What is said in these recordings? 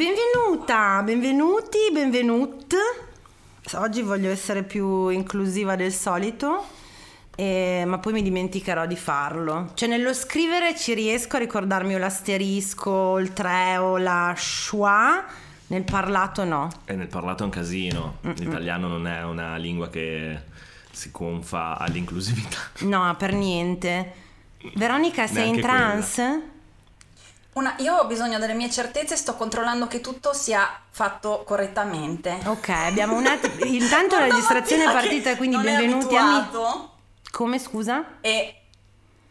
Benvenuta, benvenuti, benvenut. Oggi voglio essere più inclusiva del solito, eh, ma poi mi dimenticherò di farlo. Cioè nello scrivere ci riesco a ricordarmi o l'asterisco, il 3 o la schwa, nel parlato no. E nel parlato è un casino. L'italiano non è una lingua che si confa all'inclusività. No, per niente. Veronica, sei in Neanche trance? Una- io ho bisogno delle mie certezze, sto controllando che tutto sia fatto correttamente. Ok, abbiamo un attimo. Intanto la registrazione è partita, quindi benvenuti a Come scusa? E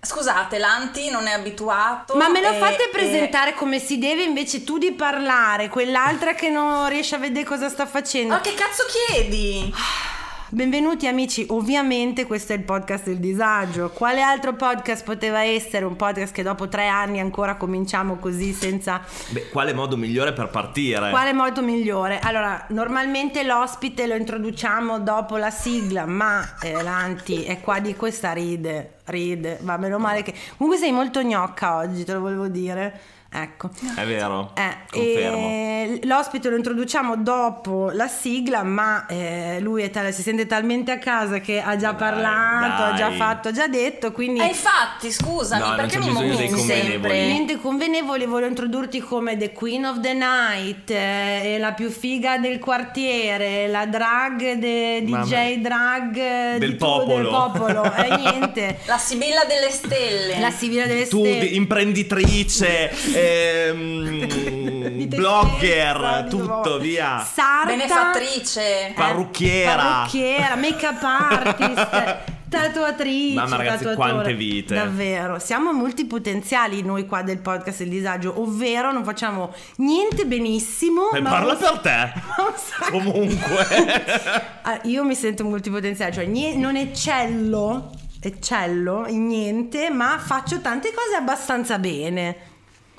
scusate, l'anti non è abituato. Ma me lo e- fate e- presentare come si deve invece tu di parlare, quell'altra che non riesce a vedere cosa sta facendo. Ma che cazzo chiedi? Benvenuti amici, ovviamente questo è il podcast del disagio. Quale altro podcast poteva essere? Un podcast che dopo tre anni ancora cominciamo così senza... Beh, quale modo migliore per partire? Quale modo migliore? Allora, normalmente l'ospite lo introduciamo dopo la sigla, ma eh, l'anti è qua di questa ride, ride, va meno male che... Comunque sei molto gnocca oggi, te lo volevo dire. Ecco. È vero? Eh, Confermo. l'ospite lo introduciamo dopo la sigla, ma eh, lui è tale, si sente talmente a casa che ha già Dai, parlato, ha già dai. fatto, ha già detto, quindi E infatti, scusami, No, non perché mi convenevoli. sempre? niente convenevoli, voglio introdurti come The Queen of the Night, eh, la più figa del quartiere, la drag, de. DJ drag eh, Del di tu- popolo. del popolo, e niente. La Sibilla delle stelle. La Sibilla delle Tu, Stelle. di- imprenditrice, ehm, blogger, tutto, via. Sarta, Benefattrice. Parrucchiera. Parrucchiera, make-up artist, tatuatrice. Mamma, ragazzi, tatuatore. quante vite. Davvero, siamo multipotenziali noi qua del podcast Il Disagio, ovvero non facciamo niente benissimo. E ma parla per te. Comunque. Ah, io mi sento multipotenziale, cioè nie- non eccello, eccello in niente, ma faccio tante cose abbastanza bene.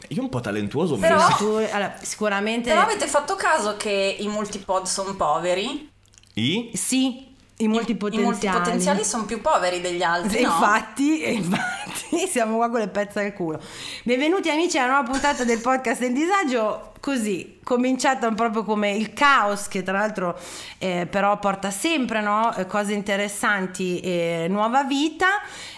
Io un po' talentuoso, Però- non Tu, allora, sicuramente... Però avete fatto caso che i multipod sono poveri? I? Sì, i I multipotenziali. multipotenziali sono più poveri degli altri, E no? Infatti, infatti siamo qua con le pezze al culo. Benvenuti amici alla nuova puntata del podcast del disagio. Così, cominciata proprio come il caos, che tra l'altro eh, però porta sempre no, eh, cose interessanti e nuova vita.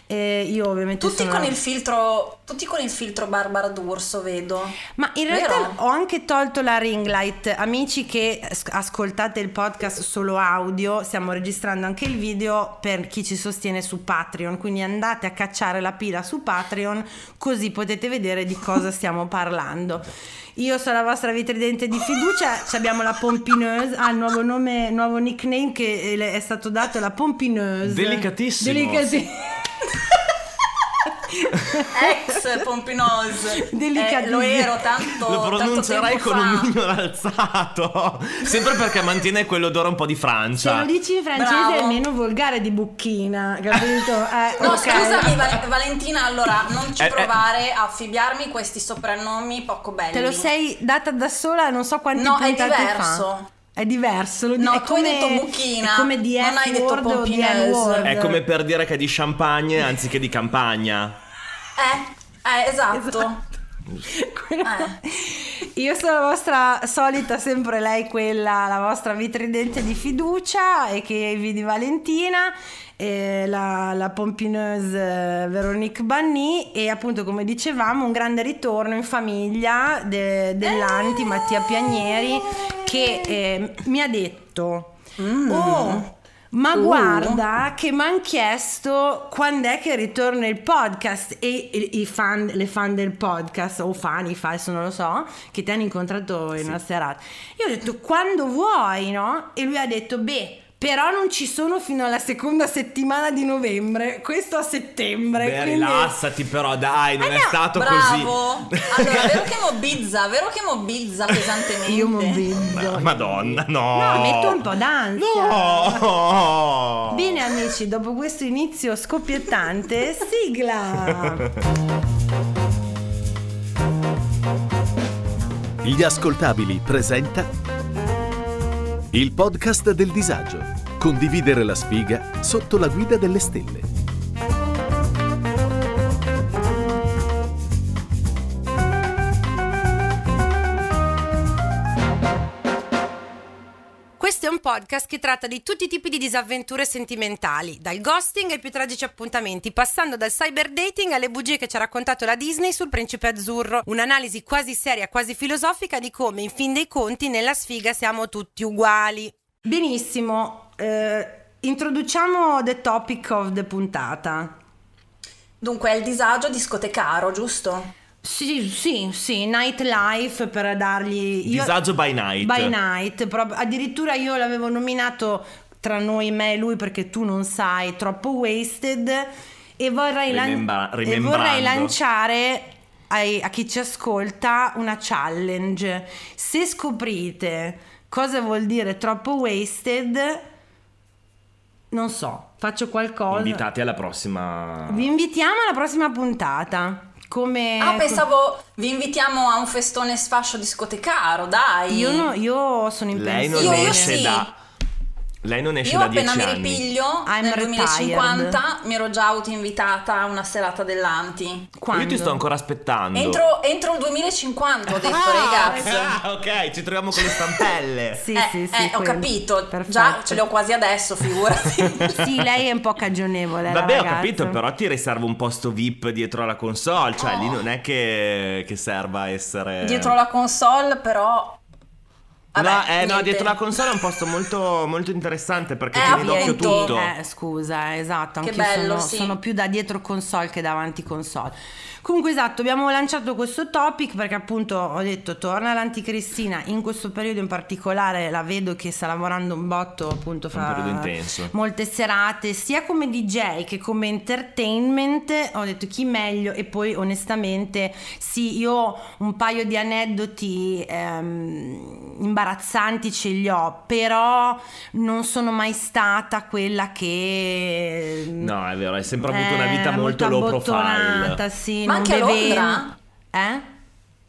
Eh, io ovviamente Tutti sono... con il filtro, tutti con il filtro Barbara D'Urso, vedo. Ma in realtà Vero? ho anche tolto la ring light. Amici che as- ascoltate il podcast solo audio, stiamo registrando anche il video per chi ci sostiene su Patreon. Quindi andate a cacciare la pila su Patreon, così potete vedere di cosa stiamo parlando. Io sono la vostra vitridente di fiducia, ci abbiamo la Pompineuse, ha il nuovo nome, nuovo nickname che le è stato dato, la Pompineuse. Delicatissimo. Delicati- Ex Pompinose. Delicatissimo. Eh, lo ero tanto Lo tanto pronuncerai tempo con un fa. mignolo alzato. Sempre perché mantiene quell'odore un po' di Se Francia. lo dici in francese Bravo. è meno volgare di bucchina, capito? Eh, No, ok. scusami Val- Valentina, allora non ci Eh, eh. provare a affibbiarmi questi soprannomi poco belli. Te lo sei data da sola non so quanti No, è puntate diverso. fa. È diverso. Lo No, è tu hai detto buchina, È come di non hai detto. N-word. È come per dire che è di champagne anziché di campagna. Eh, eh, esatto. Quella- Io sono la vostra solita, sempre lei quella, la vostra vitridente di fiducia e che vi di Valentina, e la, la pompineuse eh, Veronique Banni e appunto come dicevamo un grande ritorno in famiglia de- dell'anti Mattia Pianieri che eh, mi ha detto oh ma Uh. guarda che mi hanno chiesto quando è che ritorna il podcast e i, i fan, le fan del podcast o fan, i adesso non lo so, che ti hanno incontrato in una serata. Io ho detto quando vuoi, no? E lui ha detto beh, però non ci sono fino alla seconda settimana di novembre, questo a settembre. Beh, quindi- rilassati però, dai, non Eh è no, stato Bravo. così. Allora, vero che mobizza, vero che mobizza pesantemente. Io mobilizzo. Madonna, no. No, metto un po' d'ansia. No. Bene amici, dopo questo inizio scoppiettante, sigla! Gli ascoltabili presenta il podcast del disagio. Condividere la sfiga sotto la guida delle stelle. Podcast che tratta di tutti i tipi di disavventure sentimentali, dal ghosting ai più tragici appuntamenti, passando dal cyber dating alle bugie che ci ha raccontato la Disney sul principe azzurro. Un'analisi quasi seria, quasi filosofica di come, in fin dei conti, nella sfiga siamo tutti uguali. Benissimo, eh, introduciamo the topic of the puntata. Dunque è il disagio discotecaro, giusto? Sì, sì, sì, nightlife per dargli... io- Disagio by night. By night, proprio- addirittura io l'avevo nominato tra noi, me e lui, perché tu non sai, troppo wasted. E vorrei, lan- Rimembra- e vorrei lanciare ai- a chi ci ascolta una challenge. Se scoprite cosa vuol dire troppo wasted, non so, faccio qualcosa. Invitati alla prossima. Vi invitiamo alla prossima puntata. Come Ah, pensavo vi invitiamo a un festone sfascio discotecaro, dai. Io, no- io sono in Lei non pensione. Io- io esce sì. da. Lei non esce Io da appena dieci mi anni. ripiglio I'm nel retired. 2050 mi ero già autoinvitata a una serata dell'anti. Quando? Io ti sto ancora aspettando. Entro, entro il 2050 ho detto Ah, ragazzi. Ah, ok, ci troviamo con le stampelle. Sì, eh, sì, sì, eh, ho capito, Perfetto. già ce le ho quasi adesso, figurati. Sì, lei è un po' cagionevole. Vabbè, ho capito, però ti riservo un posto VIP dietro alla console. Cioè, Oh. lì non è che, che serva essere. Dietro la console però... Vabbè, no, eh, no, dietro la console è un posto molto, molto interessante perché Eh, tieni d'occhio tutto. Eh, scusa, esatto. Che anch'io bello, sono, sì. sono più da dietro console che davanti console. Comunque, esatto, abbiamo lanciato questo topic perché appunto ho detto torna l'anticristina. In questo periodo in particolare la vedo che sta lavorando un botto, appunto, fra periodo intenso. molte serate, sia come DJ che come entertainment. Ho detto chi meglio e poi onestamente sì, io ho un paio di aneddoti ehm, imbarazzanti ce li ho, però non sono mai stata quella che No, è vero, hai sempre avuto una eh, vita molto low profile. Sì, Ma anche a. Londra? Eh?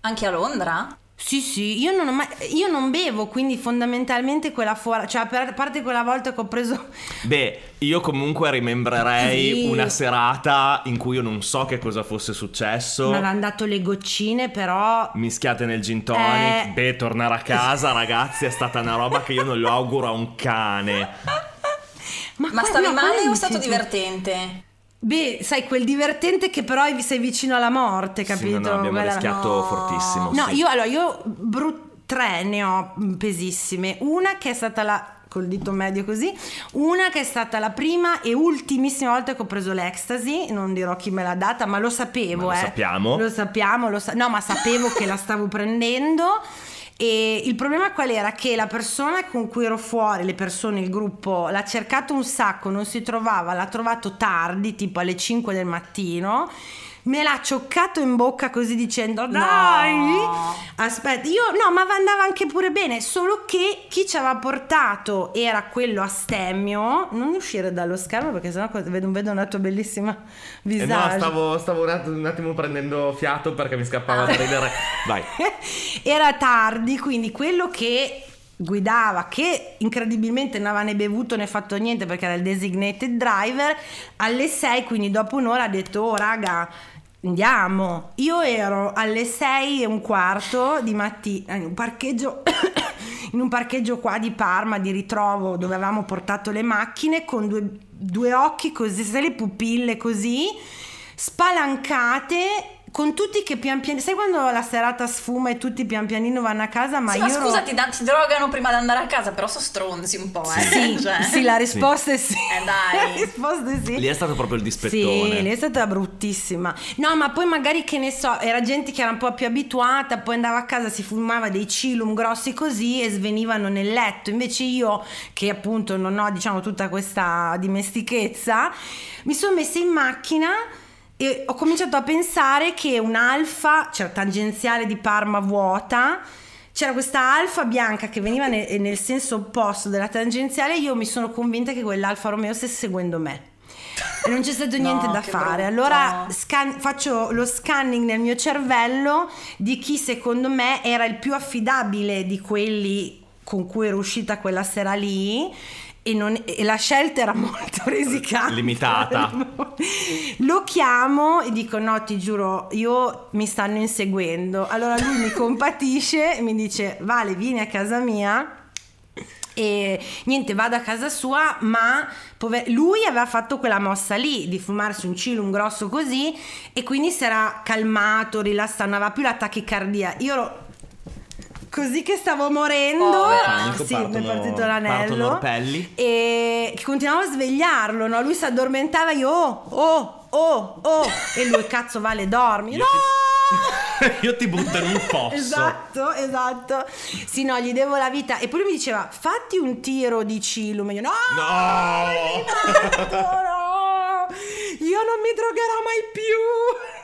Anche a Londra? Sì, sì, io non, ho mai, io non bevo, quindi fondamentalmente quella fuori, cioè per- a parte quella volta che ho preso Beh, io comunque rimembrerei Sì. una serata in cui io non so che cosa fosse successo. mi avevano dato le goccine, però Mischiate nel gin tonic. Eh. Beh, tornare a casa, ragazzi, è stata una roba che io non lo auguro a un cane. Ma qua- stavi male o è stato divertente? Beh, sai, quel divertente che però sei vicino alla morte, Sì, capito? no, no, abbiamo Quella- rischiato no. fortissimo. No, sì. io allora io bru- tre ne ho mm, pesissime. Una che è stata la col dito medio così, una che è stata la prima e ultimissima volta che ho preso l'ecstasy, non dirò chi me l'ha data, ma lo sapevo, Ma lo eh. sappiamo. Lo sappiamo, lo sa- no, ma sapevo che la stavo prendendo. E il problema qual era? Che la persona con cui ero fuori, le persone, il gruppo, l'ha cercato un sacco, non si trovava, l'ha trovato tardi, tipo alle 5 del mattino. Me l'ha cioccato in bocca così dicendo dai! Aspetta io no ma andava anche pure bene solo che chi ci aveva portato era quello a stemmio non uscire dallo schermo perché sennò vedo, vedo una tua bellissima Eh visage. no, stavo, stavo un, attimo, un attimo prendendo fiato perché mi scappava da ridere. Vai. era tardi, quindi quello che guidava, che incredibilmente non aveva né bevuto né fatto niente perché era il designated driver, alle 6, quindi dopo un'ora ha detto, oh raga, andiamo. Io ero alle 6 e un quarto di mattina in un parcheggio... In un parcheggio qua di Parma di ritrovo dove avevamo portato le macchine con due, due occhi così, le pupille così, spalancate con tutti che pian pianino, sai quando la serata sfuma e tutti pian pianino vanno a casa, ma Sì, io ma ero- scusa, ti, da- ti drogano prima di andare a casa, però sono stronzi un po', eh. Sì, Cioè. sì, la risposta è sì. Eh, dai. La risposta è sì. Lì è stato proprio il Sì, dispettone. lì è stata bruttissima. No, ma poi magari che ne so, era gente che era un po' più abituata, poi andava a casa, si fumava dei cilum grossi così e svenivano nel letto. Invece io, che appunto non ho, diciamo, tutta questa dimestichezza, mi sono messa in macchina e ho cominciato a pensare che un'alfa, cioè tangenziale di Parma vuota, c'era questa alfa bianca che veniva nel, nel senso opposto della tangenziale e io mi sono convinta che quell'alfa Romeo stesse seguendo me. E non c'è stato No, niente da che fare. brutto. Allora scan- faccio lo scanning nel mio cervello di chi secondo me era il più affidabile di quelli con cui ero uscita quella sera lì e, non- e la scelta era molto risicata. Limitata. Lo chiamo e dico no ti giuro io mi stanno inseguendo. Allora lui mi compatisce e mi dice Vale vieni a casa mia. E niente, vado a casa sua, ma pover- lui aveva fatto quella mossa lì di fumarsi un cilum grosso così e quindi si era calmato, rilassato, non aveva più la tachicardia. Io ero così che stavo morendo. Panico, sì, mi è partono- partito partono l'anello. orpelli. E che continuavo a svegliarlo, no? Lui si addormentava, io oh, oh, oh, oh. E lui, cazzo, Vale, dormi. No! Io ti butto in un fosso. Esatto, esatto. Sì, no, gli devo la vita. E poi lui mi diceva, fatti un tiro di cilum. E io, no! No! Esatto, no! Io non mi drogherò mai più!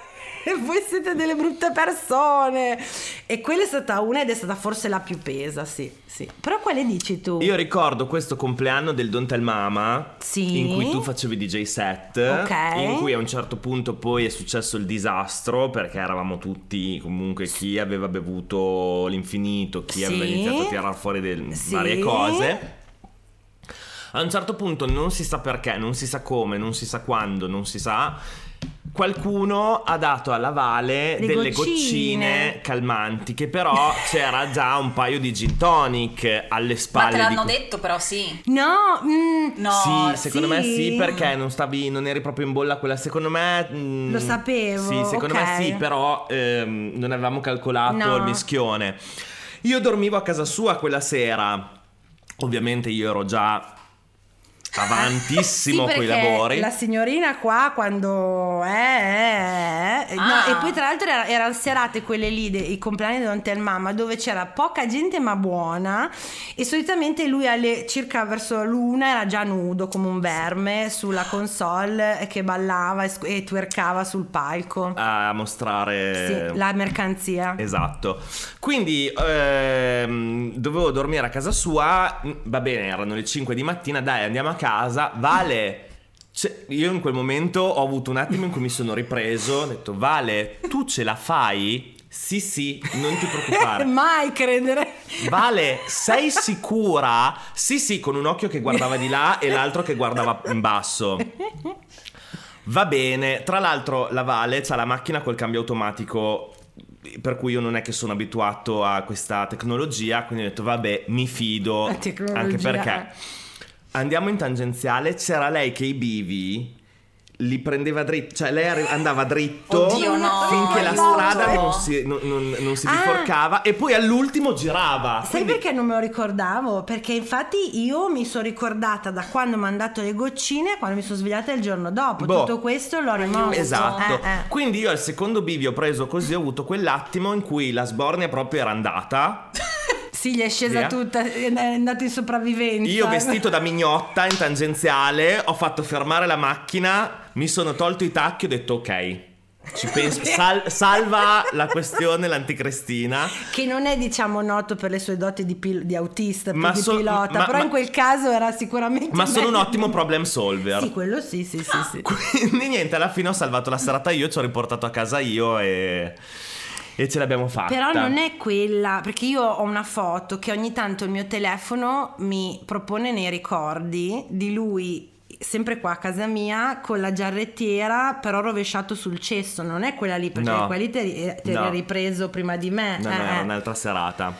Voi siete delle brutte persone! E quella è stata una ed è stata forse la più pesa, sì, sì. Però quale dici tu? Io ricordo questo compleanno del Don't Tell Mama Sì. in cui tu facevi DJ set Ok. in cui a un certo punto poi è successo il disastro perché eravamo tutti comunque chi aveva bevuto l'infinito, chi Sì. aveva iniziato a tirare fuori del- Sì. varie cose. A un certo punto non si sa perché, non si sa come, non si sa quando, non si sa. Qualcuno ha dato alla Vale Le delle goccine. goccine calmanti, che però c'era già un paio di gin tonic alle Ma spalle te l'hanno di detto però sì. No, mm, No, sì, secondo me sì. sì, perché non stavi, non eri proprio in bolla quella. Secondo me. mm, Lo sapevo, Sì, secondo ok. me sì, però ehm, non avevamo calcolato No. il mischione. Io dormivo a casa sua quella sera. Ovviamente io ero già avantissimo Sì, perché lavori. La signorina qua quando eh, eh, eh, no, Ah. e poi tra l'altro era- erano serate quelle lì, dei- i compleanni di Don Tell Mama, dove c'era poca gente ma buona e solitamente lui alle circa verso l'una era già nudo come un verme sulla console che ballava e, e twerkava sul palco. A mostrare. Sì, la mercanzia. Esatto. Quindi ehm, dovevo dormire a casa sua. mm, Va bene, erano le 5 di mattina. Dai, andiamo a casa. Vale. cioè, io in quel momento ho avuto un attimo in cui mi sono ripreso. Ho detto, Vale, tu ce la fai? Sì, sì, non ti preoccupare. Mai credere. Vale, sei sicura? Sì, sì, con un occhio che guardava di là e l'altro che guardava in basso. Va bene, tra l'altro la Vale c'ha la macchina col cambio automatico per cui io non è che sono abituato a questa tecnologia, quindi ho detto vabbè, mi fido, anche perché andiamo in tangenziale, c'era lei che i bivi li prendeva dritto, cioè lei arri- andava dritto Oddio, no. finché la Aiuto. strada non si, non- non- non si Ah. biforcava e poi all'ultimo girava. Sai Quindi- perché non me lo ricordavo? Perché infatti io mi sono ricordata da quando mi hanno dato le goccine a quando mi sono svegliata il giorno dopo. Boh. Tutto questo l'ho rimosso. Esatto. Eh, eh. Quindi io al secondo bivio preso così ho avuto quell'attimo in cui la sbornia proprio era andata. Sì, gli è scesa Via. tutta, è andato in sopravvivenza. Io vestito da mignotta in tangenziale ho fatto fermare la macchina, mi sono tolto i tacchi e ho detto ok. Ci penso, sal- salva la questione l'anticristina. Che non è, diciamo, noto per le sue doti di, pil- di autista, Ma di so- pilota, ma- però ma- in quel caso era sicuramente. Ma sono un ottimo problem solver. Sì, quello sì, sì, sì. sì. Quindi niente, alla fine ho salvato la serata io, ci ho riportato a casa io e, e ce l'abbiamo fatta. Però non è quella, perché io ho una foto che ogni tanto il mio telefono mi propone nei ricordi di lui sempre qua a casa mia con la giarrettiera però rovesciato sul cesso non è quella lì perché No. quelli te, te li No. ripreso prima di me No, eh, no, era eh. un'altra serata.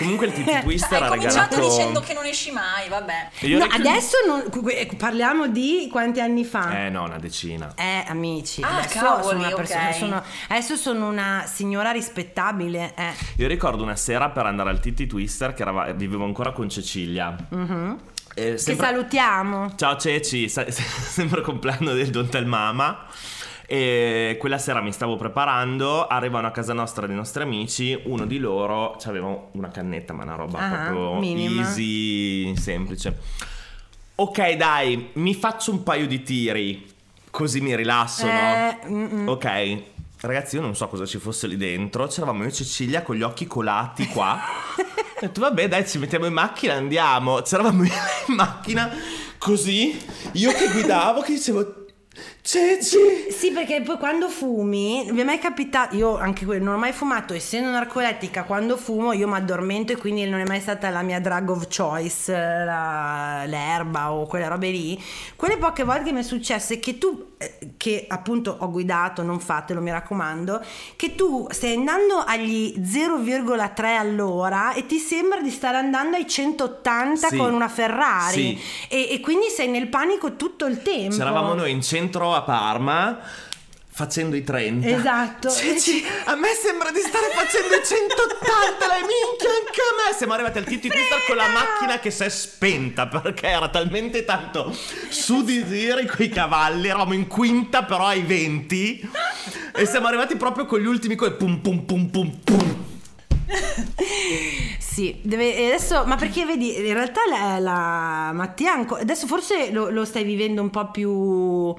Comunque il Titi Twister Hai ha cominciato regalato... dicendo che non esci mai, vabbè. Io No, ric- adesso non- que- parliamo di quanti anni fa Eh no, una decina. Eh, amici, Ah, adesso, cavoli, sono una persona- ok. sono- adesso sono una signora rispettabile. Eh. Io ricordo una sera per andare al Titi Twister che erava- vivevo ancora con Cecilia. Mhm. E Che sempre- salutiamo. Ciao Ceci, sa- sempre compleanno del Don Tell Mama. E quella sera mi stavo preparando, arrivano a casa nostra dei nostri amici, uno di loro aveva una cannetta, ma una roba Ah, proprio minima. easy, semplice. Ok, dai, mi faccio un paio di tiri, così mi rilasso, Eh, no? mm-mm. Ok, ragazzi, io non so cosa ci fosse lì dentro. C'eravamo io e Cecilia con gli occhi colati qua. Ho detto, vabbè, dai, ci mettiamo in macchina, andiamo. C'eravamo in macchina così, io che guidavo, che dicevo. Ceci! Sì, perché poi quando fumi, mi è mai capitato, io anche quello, non ho mai fumato, essendo narcolettica, quando fumo io mi addormento e quindi non è mai stata la mia drug of choice, la- l'erba o quelle robe lì. Quelle poche volte che mi è successo è che tu, eh, che appunto ho guidato, non fatelo mi raccomando, che tu stai andando agli 0,3 all'ora e ti sembra di stare andando ai 180 Sì. con una Ferrari Sì. e, e quindi sei nel panico tutto il tempo. C'eravamo noi in centro a Parma facendo i 30. Esatto. Ceci, a me sembra di stare facendo i 180, la minchia anche a me. Siamo arrivati al di Twister con la macchina che si è spenta perché era talmente tanto su di dire quei cavalli. Eravamo in quinta però ai 20 e siamo arrivati proprio con gli ultimi coi pum pum pum pum pum. Sì, deve, adesso, ma perché vedi, in realtà la, la Mattia adesso forse lo, lo stai vivendo un po' più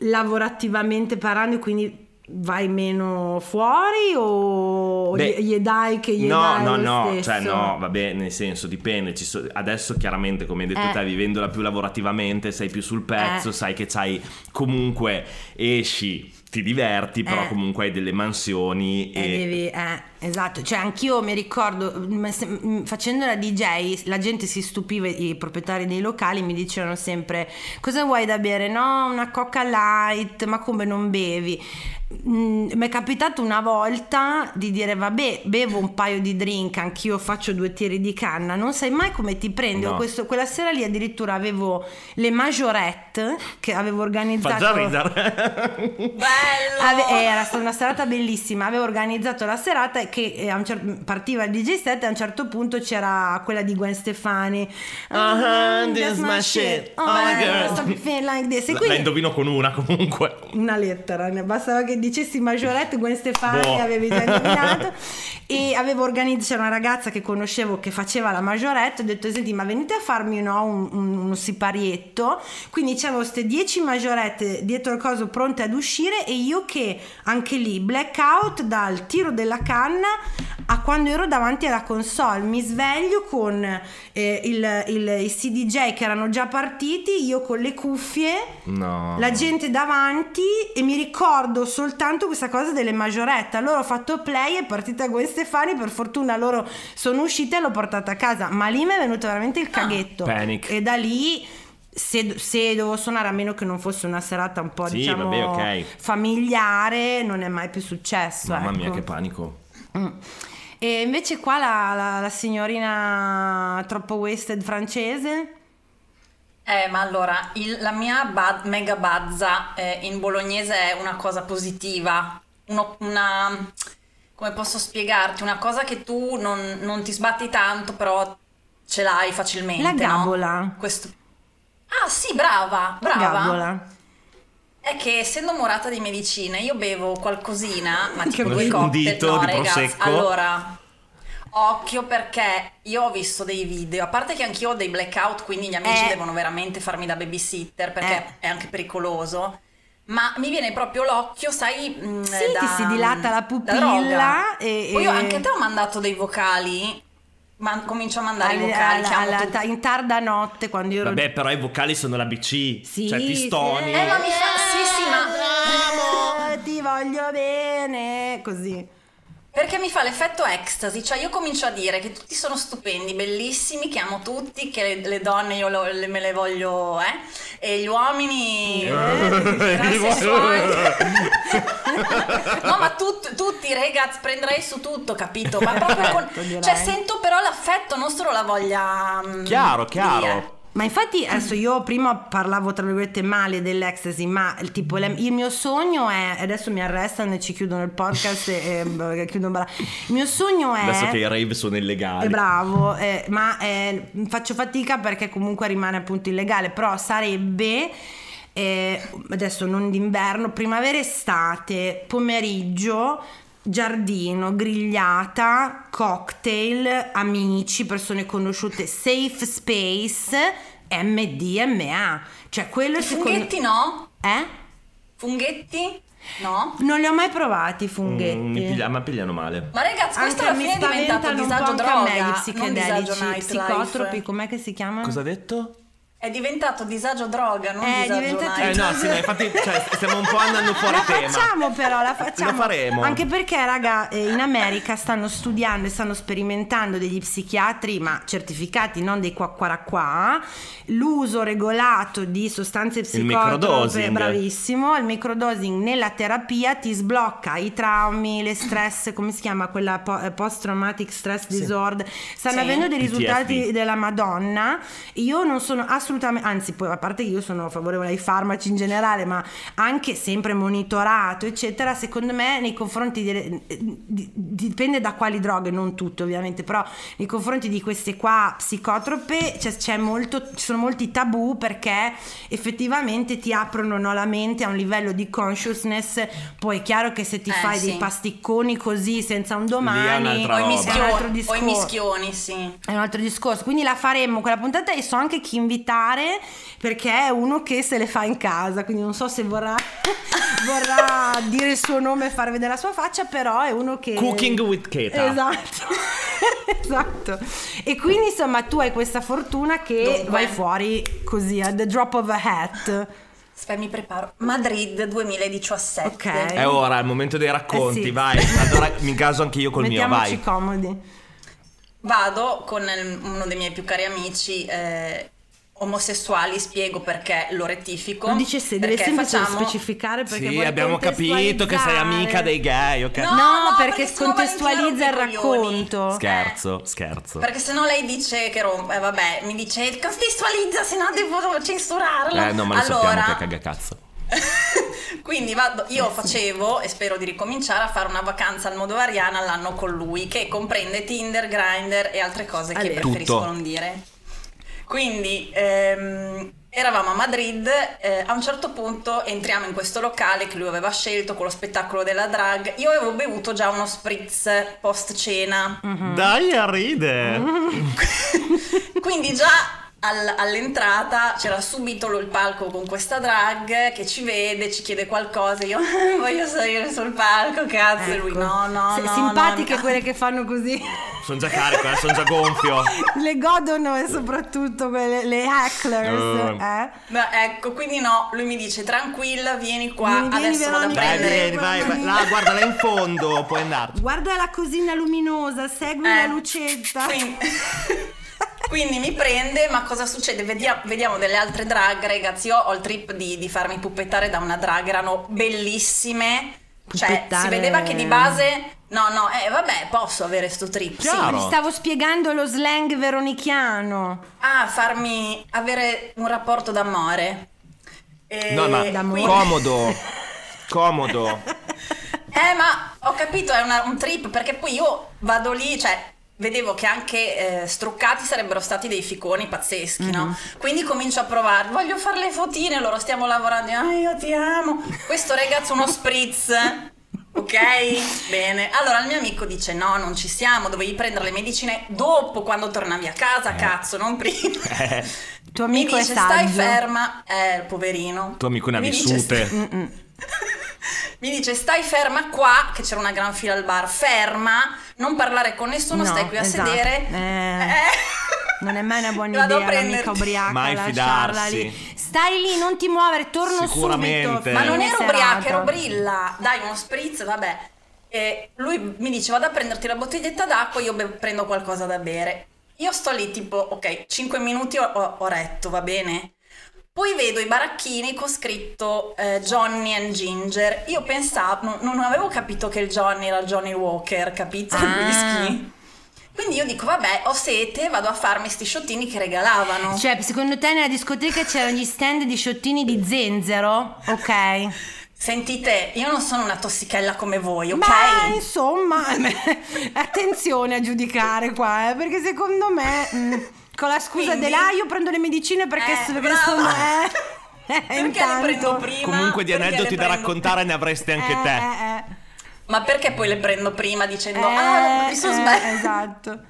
lavorativamente parlando e quindi vai meno fuori o Beh, gli, gli dai che gli No, dai no, no, stesso? cioè no, vabbè, nel senso dipende. Ci so- adesso chiaramente, come hai detto Eh. te, vivendola più lavorativamente, sei più sul pezzo, Eh. sai che c'hai comunque esci, ti diverti, però Eh. comunque hai delle mansioni Eh, e devi- eh, esatto, cioè anch'io mi ricordo mm, mm, facendo la DJ la gente si stupiva, i proprietari dei locali mi dicevano sempre cosa vuoi da bere? No, una coca light, ma come non bevi? Mm, mi è capitato una volta di dire vabbè bevo un paio di drink anch'io faccio due tiri di canna non sai mai come ti prendi No. Questo- quella sera lì addirittura avevo le majorette che avevo fa organizzato già ridere. Bello! Ave- era stata una serata bellissima. Avevo organizzato la serata che eh, a un cer- partiva il DJ set e a un certo punto c'era quella di Gwen Stefani. Uh-huh, this that's my shit. Oh, Oh, my girl. stop feeling like this. E La, la quindi indovino con una comunque. una lettera, ne bastava che dicessi Majorette Gwen Stefani Boh. avevi già indovinato e avevo organizzato c'era una ragazza che conoscevo che faceva la Majorette ho detto senti ma venite a farmi no, un, un- uno siparietto quindi c'avevo queste 10 Majorette dietro il coso pronte ad uscire e io che anche lì blackout dal tiro della canna a quando ero davanti alla console mi sveglio con eh, il, il, i CDJ che erano già partiti io con le cuffie No. la gente davanti e mi ricordo soltanto questa cosa delle maggiorette. Allora ho fatto play, è partita Gwen Stefani, per fortuna loro sono uscite e l'ho portata a casa, ma lì mi è venuto veramente il caghetto. Panic. E da lì se, se dovevo suonare a meno che non fosse una serata un po' Sì, diciamo vabbè, ok. familiare, non è mai più successo. Mamma mia ecco. che panico. Mm. E invece qua la, la- la signorina troppo wasted francese Eh, ma allora, il- la mia bad- mega bazza eh, in bolognese è una cosa positiva, Uno- una... come posso spiegarti? Una cosa che tu non, non ti sbatti tanto, però ce l'hai facilmente, La no? gabola. Questo... Ah sì, brava, La brava. gabola. È che essendo morata di medicine io bevo qualcosina, ma tipo Un due cocktail. dito no, di ragazzi, prosecco. allora occhio perché io ho visto dei video, a parte che anch'io ho dei blackout, quindi gli amici Eh. devono veramente farmi da babysitter perché Eh. è anche pericoloso. Ma mi viene proprio l'occhio, sai, mh, Sì, da, ti si dilata la pupilla e- Poi io e- anche a te ho mandato dei vocali, ma comincio a mandare i Alle- vocali, alla- alla- tutti. in tarda notte quando io ero Vabbè, però i vocali sono la BC. Sì, cioè pistoni. sì. Eh, ma mi fa... Sì, sì, ma... Eh, ti voglio bene così Perché mi fa l'effetto ecstasy, cioè io comincio a dire che tutti sono stupendi, bellissimi, che amo tutti, che le, le donne io lo- le- me le voglio, eh, e gli uomini transessuali. no, ma tut- tutti, ragazzi, prenderei su tutto, capito? Ma proprio con, Perfetto, direi. cioè sento però l'affetto, non solo la voglia mm, Chiaro, chiaro. Ma infatti adesso io prima parlavo tra virgolette male dell'ecstasy ma il, tipo, il mio sogno è adesso mi arrestano e ci chiudono il podcast e, e chiudono bra- il mio sogno è Adesso che i rave sono illegali. È bravo, eh, ma eh, faccio fatica perché comunque rimane appunto illegale, però sarebbe eh, adesso non d'inverno, primavera estate, pomeriggio, giardino, grigliata, cocktail, amici, persone conosciute, safe space, MDMA. Cioè quello I è secondo funghetti no? Eh? Funghetti? No? Non li ho mai provati i funghetti. Mm, mi piglia- ma pigliano male. Ma ragazzi, questo Anche alla fine è diventato disagio anche a me droga, gli psichedelici, psicotropi, com'è che si chiamano? Cosa ha detto? È diventato disagio droga, non È disagio diventato-. Eh no, sì, ma infatti cioè, stiamo un po' andando fuori La tema. facciamo però, la facciamo. La faremo. Anche perché, raga, eh, in America stanno studiando e stanno sperimentando degli psichiatri, ma certificati, non dei qua qua qua, l'uso regolato di sostanze psicotrope, microdosing. bravissimo, il microdosing nella terapia ti sblocca i traumi, le stress, come si chiama quella eh, post traumatic stress disorder. Stanno Sì. avendo dei PTSD. risultati della Madonna. Io non sono assolutamente, anzi, poi a parte che io sono favorevole ai farmaci in generale, ma anche sempre monitorato, eccetera. Secondo me, nei confronti delle, di- dipende da quali droghe, non tutte ovviamente, però nei confronti di queste qua psicotrope c'è, c'è molto, ci sono molti tabù perché effettivamente ti aprono no, la mente a un livello di consciousness. Poi è chiaro che se ti Eh, fai sì. dei pasticconi così senza un domani, O i, mischioni, sì. È un altro discorso, quindi la faremo quella puntata e so anche chi invitare perché è uno che se le fa in casa, quindi non so se vorrà, vorrà dire il suo nome e far vedere la sua faccia, però è uno che... Cooking with Keta. Esatto, esatto. E quindi insomma tu hai questa fortuna che Dunque. vai fuori così, at the drop of a hat. Aspetta, mi preparo. Madrid 2017. Ok. È ora, è il momento dei racconti, Eh sì. vai. Allora mi caso anche io col mio, Mettiamoci vai. comodi. Vado con uno dei miei più cari amici eh, omosessuali, spiego perché lo rettifico. Non dice se deve sempre facciamo... specificare perché Sì, abbiamo capito che sei amica dei gay, ok? No, No, no, perché perché scontestualizza il Valentina rompe i coglioni. racconto. Scherzo, scherzo. Perché sennò lei dice che rompe, eh, vabbè, mi dice contestualizza, se no devo censurarlo. Eh no, ma lo allora, sappiamo che cagacazzo. Quindi vado, io Eh facevo e spero di ricominciare a fare una vacanza al Modovariana l'anno con lui, che comprende Tinder, Grindr e altre cose che Allora. preferisco non dire. Quindi ehm, eravamo a Madrid, eh, a un certo punto entriamo in questo locale che lui aveva scelto con lo spettacolo della drag. Io avevo bevuto già uno spritz post cena. Mm. Dai a ride. Quindi già all'entrata c'era subito lo- il palco con questa drag che ci vede, ci chiede qualcosa. Io voglio salire sul palco, cazzo. E lui Ecco. no, no, Se- no. Simpatiche no. quelle che fanno così. Sono già carico, eh, sono già gonfio. le godono e soprattutto quelle, le hecklers. Oh. eh? No, ecco, quindi no, lui mi dice tranquilla, vieni qua, Vieni, vieni, adesso vado a prendere. vieni, vai, vai. Là, guarda là in fondo, puoi andarci. Guarda la cosina luminosa, segui Eh, la lucetta. Quindi, quindi mi prende, ma cosa succede? Vediamo, vediamo delle altre drag, ragazzi. Io ho il trip di, di farmi puppettare da una drag, erano bellissime. Cioè, Puppettare- si vedeva che di base. No, no, eh, vabbè, posso avere sto trip. Sì. Chiaro. Gli stavo spiegando lo slang veronichiano. Ah, farmi avere un rapporto d'amore. E No, ma D'amore. comodo. Comodo. Eh, ma ho capito, è una- un trip perché poi io vado lì, cioè. Vedevo che anche eh, struccati sarebbero stati dei ficoni pazzeschi, Mhm. no? Quindi comincio a provare, voglio fare le fotine, loro stiamo lavorando, ah, io ti amo. Questo ragazzo uno spritz, ok? Bene. Allora il mio amico dice, no, non ci siamo, dovevi prendere le medicine dopo quando tornavi a casa, cazzo, non prima. Eh, Tuo Mi amico dice, è saggio. stai ferma, eh, poverino. tuo amico ne ha Mi dice, vissute. Mm-mm. mi dice stai ferma qua, che c'era una gran fila al bar, ferma, non parlare con nessuno, No, stai qui a esatto. sedere. Eh, Non è mai una buona Vado idea l'amica ubriaca Mai lasciarla fidarsi. lì. Stai lì, non ti muovere, torno Sicuramente. subito. Ma non ero ubriaca, ero brilla. Dai, uno spritz, vabbè. E lui mi dice vado a prenderti la bottiglietta d'acqua, io be- prendo qualcosa da bere. Io sto lì tipo, ok, 5 minuti ho, ho- ho retto, va bene? Poi vedo i baracchini con scritto eh, Johnny and Ginger. Io pensavo, non, avevo capito che il Johnny era Johnny Walker, capito? Il Ah. whisky. Quindi io dico, vabbè, ho sete, vado a farmi sti sciottini che regalavano. Cioè, secondo te nella discoteca c'erano gli stand di sciottini di zenzero? Ok. Sentite, io non sono una tossichella come voi, ok? Ma insomma, attenzione a giudicare qua, eh, perché secondo me, mm, con la scusa Quindi- dell'A io prendo le medicine perché, Eh, perché secondo me... eh, Perché li intanto- prendo prima? Comunque di aneddoti le da raccontare ne avresti anche Eh, te. eh, eh. Ma perché poi le prendo prima dicendo Eh, ah, mi sono eh, sbagliata? Esatto.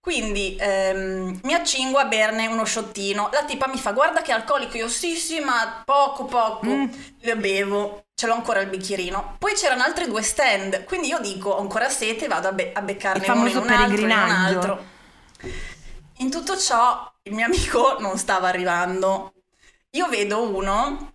Quindi ehm, mi accingo a berne uno sciottino. La tipa mi fa guarda che alcolico. Io sì sì ma poco poco. Mm. Le bevo. Ce l'ho ancora il bicchierino. Poi c'erano altri due stand. Quindi io dico ho ancora sete vado a, be- a beccarne Il uno in un altro in un peregrinaggio. altro. In tutto ciò il mio amico non stava arrivando. Io vedo uno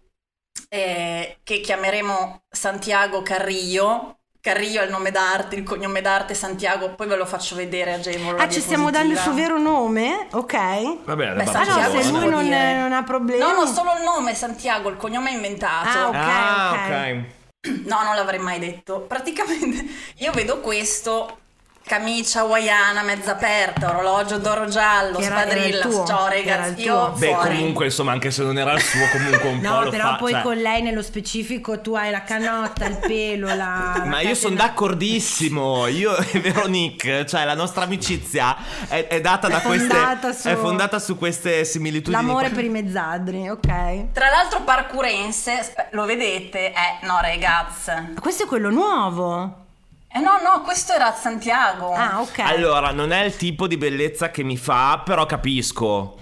eh, che chiameremo Santiago Carrillo. Carrillo è il nome d'arte, il cognome d'arte Santiago, poi ve lo faccio vedere agevolo. Ah, ci stiamo dando il suo vero nome? Ok. Va bene, Beh, va Ah no, Santiago se lui non, non ha problemi. No, no, solo il nome Santiago, il cognome è inventato. Ah, ok. Ah, ok. ok. No, non l'avrei mai detto. Praticamente io vedo questo, camicia hawaiana mezza aperta, orologio d'oro giallo, era- era il spadrilla, tuo, ciao ragazzi, io. Beh, fuori. comunque, insomma, anche se non era il suo, comunque un po' No, lo però fa. poi cioè- con lei nello specifico tu hai la canotta, il pelo, la... la Ma io sono d'accordissimo, io e Veronique, cioè la nostra amicizia è, è data da È queste fondata su- è fondata su queste similitudini. L'amore per i mezzadri, ok. Tra l'altro parkurense, aspe- lo vedete? Eh, no ragazzi. Ma Questo è quello nuovo. Eh no, no, questo era a Santiago. Ah, ok. Allora, non è il tipo di bellezza che mi fa, però capisco.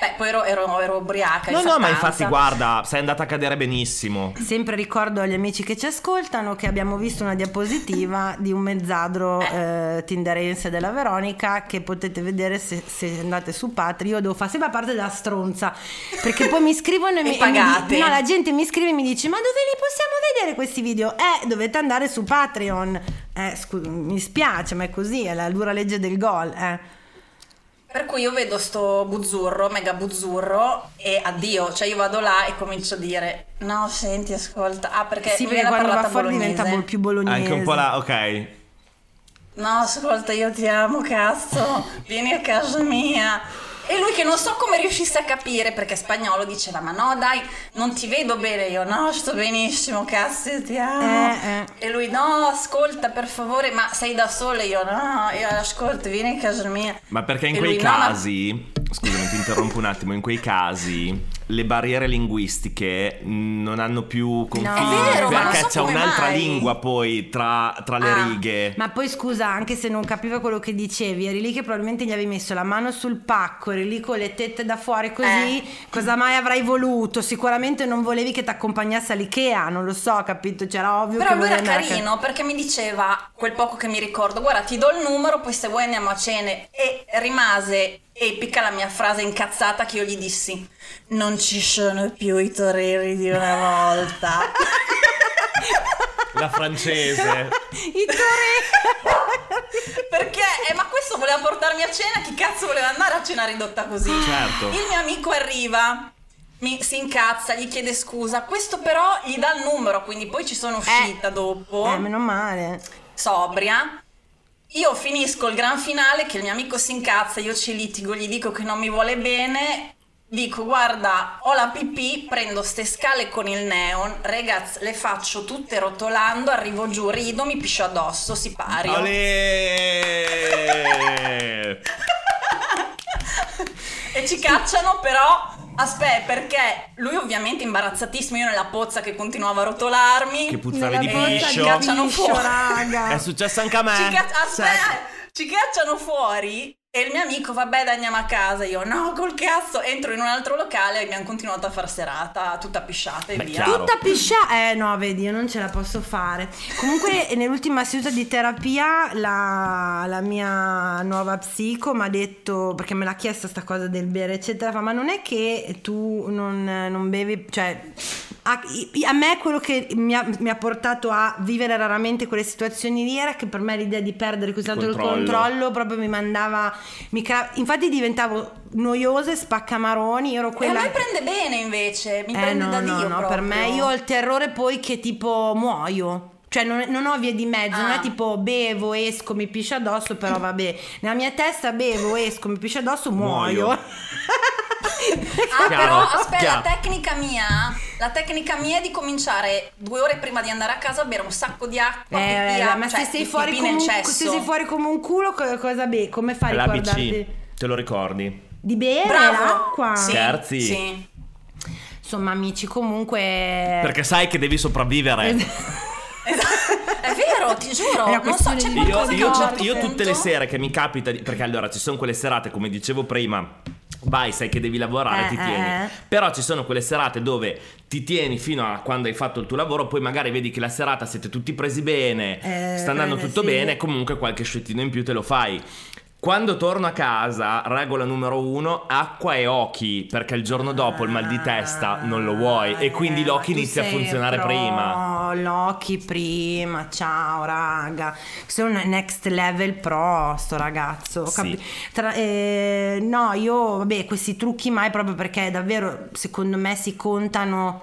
Beh, poi ero, ero, ero ubriaca. No, in no, ma infatti guarda, sei andata a cadere benissimo. Sempre ricordo agli amici che ci ascoltano che abbiamo visto una diapositiva di un mezzadro eh, tinderense della Veronica che potete vedere se, se andate su Patri. Io devo fare sempre parte della stronza perché poi mi scrivono e, E mi, e mi pagate. di- no, la gente mi scrive e mi dice: Ma dove li possiamo vedere questi video? Eh, dovete andare su Patreon. Eh, scu- mi spiace, ma è così, è la dura legge del gol. Eh. Per cui io vedo sto buzzurro, mega buzzurro, e addio. Cioè io vado là e comincio a dire, no, senti, ascolta. Ah, perché Sì, mi perché viene quando va fuori bolognese. diventa bol- più bolognese. Anche un po' la. Ok. No, ascolta, io ti amo, cazzo. Vieni a casa mia. E lui che non so come riuscisse a capire perché spagnolo diceva ma no dai non ti vedo bene. Io no sto benissimo cazzo ti amo. Eh, eh. e lui no ascolta per favore ma sei da sola io no io ascolta vieni a casa mia. Ma perché in E quei lui, no, ma- scusami, ti interrompo un attimo, in quei casi le barriere linguistiche non hanno più confini vero, non perché so c'è un'altra mai. lingua poi tra, tra le Ah, righe. Ma poi scusa, anche se non capiva quello che dicevi, eri lì che probabilmente gli avevi messo la mano sul pacco, eri lì con le tette da fuori così, Eh. cosa mai avrai voluto? Sicuramente non volevi che ti accompagnasse all'Ikea, non lo so, capito? C'era ovvio Però che lui era andare a ca- carino perché mi diceva quel poco che mi ricordo, guarda ti do il numero, poi se vuoi andiamo a cene. E rimase epica la mia frase incazzata che io gli dissi, non ci sono più i toreri di una volta. La francese. I torri. perché? Eh, ma questo voleva portarmi a cena, chi cazzo voleva andare a cena ridotta così? Certo. Il mio amico arriva. Mi, si incazza, gli chiede scusa. Questo però gli dà il numero, quindi poi ci sono uscita dopo. Eh, meno male. sobria. Io finisco il gran finale che il mio amico si incazza, io ci litigo, gli dico che non mi vuole bene. Dico, guarda, ho la pipì, prendo ste scale con il neon, ragazzi, le faccio tutte rotolando, arrivo giù, rido, mi piscio addosso, si pari. E ci cacciano, però, aspetta, perché lui ovviamente imbarazzatissimo, io nella pozza che continuava a rotolarmi. Che puzzavi Nella di piscio. cacciano piscio, fuori. raga. È successo anche a me. Ci, ca- aspetta, Cioè, ci cacciano fuori e il mio amico, vabbè, dai, andiamo a casa. Io, no, col cazzo. Entro in un altro locale e abbiamo continuato a far serata, tutta pisciata e Beh, via. chiaro. Tutta piscia, eh no, vedi, io non ce la posso fare. Comunque, nell'ultima seduta di terapia, la, la mia nuova psico mi ha detto, perché me l'ha chiesta sta cosa del bere, eccetera, fa, ma non è che tu non, non bevi, cioè, a, a me quello che mi ha, mi ha portato a vivere raramente quelle situazioni lì era che per me l'idea di perdere così tanto il Controllo. proprio mi mandava, mi crea- infatti diventavo noiosa e spaccamaroni, io ero E a quella... me prende bene invece, mi Eh prende no, da no, Dio no, proprio. per me io ho il terrore poi che tipo muoio. Cioè non, non ho via di mezzo, non è Ah. tipo bevo, esco, mi piscio addosso, però vabbè. Nella mia testa bevo, esco, mi piscio addosso, muoio. Muoio. Ah, Chiaro, però aspetta, chiaro. la tecnica mia, la tecnica mia è di cominciare due ore prima di andare a casa a bere un sacco di acqua, Eh, pipì, ma cioè, se sei, fuori come un, cesso. se sei fuori come un culo, co- cosa bevi? Come fai a l'ABC, ricordarti? te lo ricordi? Di bere Bravo. l'acqua? Sì, Scherzi? Sì. Insomma, amici, comunque... Perché sai che devi sopravvivere. Esatto. È vero, ti giuro. Non so, c'è Io, io io tutte le sere che mi capita, di- perché allora ci sono quelle serate, come dicevo prima, vai, sai che devi lavorare, Eh, ti eh, tieni. eh. Però ci sono quelle serate dove ti tieni fino a quando hai fatto il tuo lavoro, poi magari vedi che la serata siete tutti presi bene, Eh, sta andando tutto sì. bene, comunque qualche sciottino in più te lo fai. Quando torno a casa, regola numero uno, acqua e occhi, perché il giorno dopo il mal di testa non lo vuoi e quindi Eh, l'occhi inizia a sei funzionare pro- prima. L'occhi prima, ciao raga. Sono next level pro sto ragazzo. Sì. capi- tra- eh, no, io vabbè, questi trucchi mai proprio perché davvero secondo me si contano.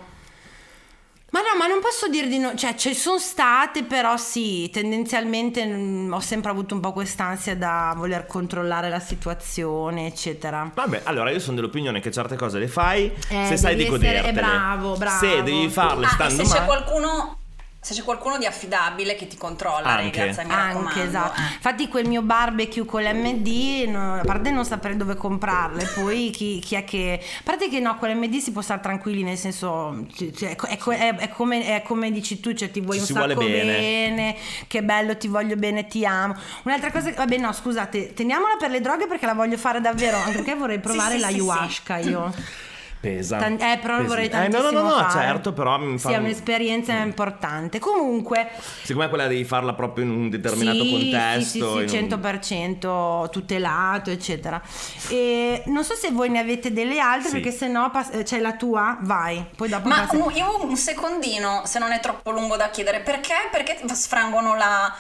Ma no, ma non posso dir di no, cioè ci sono state, però sì, tendenzialmente mm, ho sempre avuto un po' quest'ansia da voler controllare la situazione, eccetera. Vabbè, allora io sono dell'opinione che certe cose le fai Eh, se sai di godertele. bravo, bravo. Se devi farle Ah, stando se c'è male. qualcuno se c'è qualcuno di affidabile che ti controlla, Anche. ragazzi, mi. Anche esatto. eh. Infatti, quel mio barbecue con l'MD, no, a parte non sapere dove comprarle, poi chi, chi è che. A parte che no, con l'MD si può stare tranquilli, nel senso. cioè, è, co- è- è come, è come dici tu, cioè ti vuoi Ci un sacco vuole bene. bene, che bello, ti voglio bene, ti amo. Un'altra cosa, vabbè, no, scusate, teniamola per le droghe perché la voglio fare davvero, anche perché vorrei provare sì, la sì, sì. ayahuasca io. Pesa. Tan- eh, però Pesa. vorrei Eh, tantissimo no, no, no, no, fare. certo, però mi fa Sì, è un- un'esperienza importante. Comunque, Secondo me quella devi farla proprio in un determinato sì, contesto. Sì, sì, in un- 100% tutelato, eccetera. E non so se voi ne avete delle altre, Sì. perché se no pass- eh, c'è la tua, vai. Poi dopo Ma passi- un- io un secondino, se non è troppo lungo da chiedere, perché? Perché sfrangono la,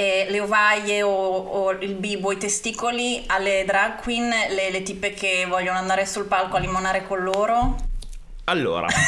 eh, le ovaie o, o il bibo, i testicoli alle drag queen, le, le tipe che vogliono andare sul palco a limonare con loro? Allora,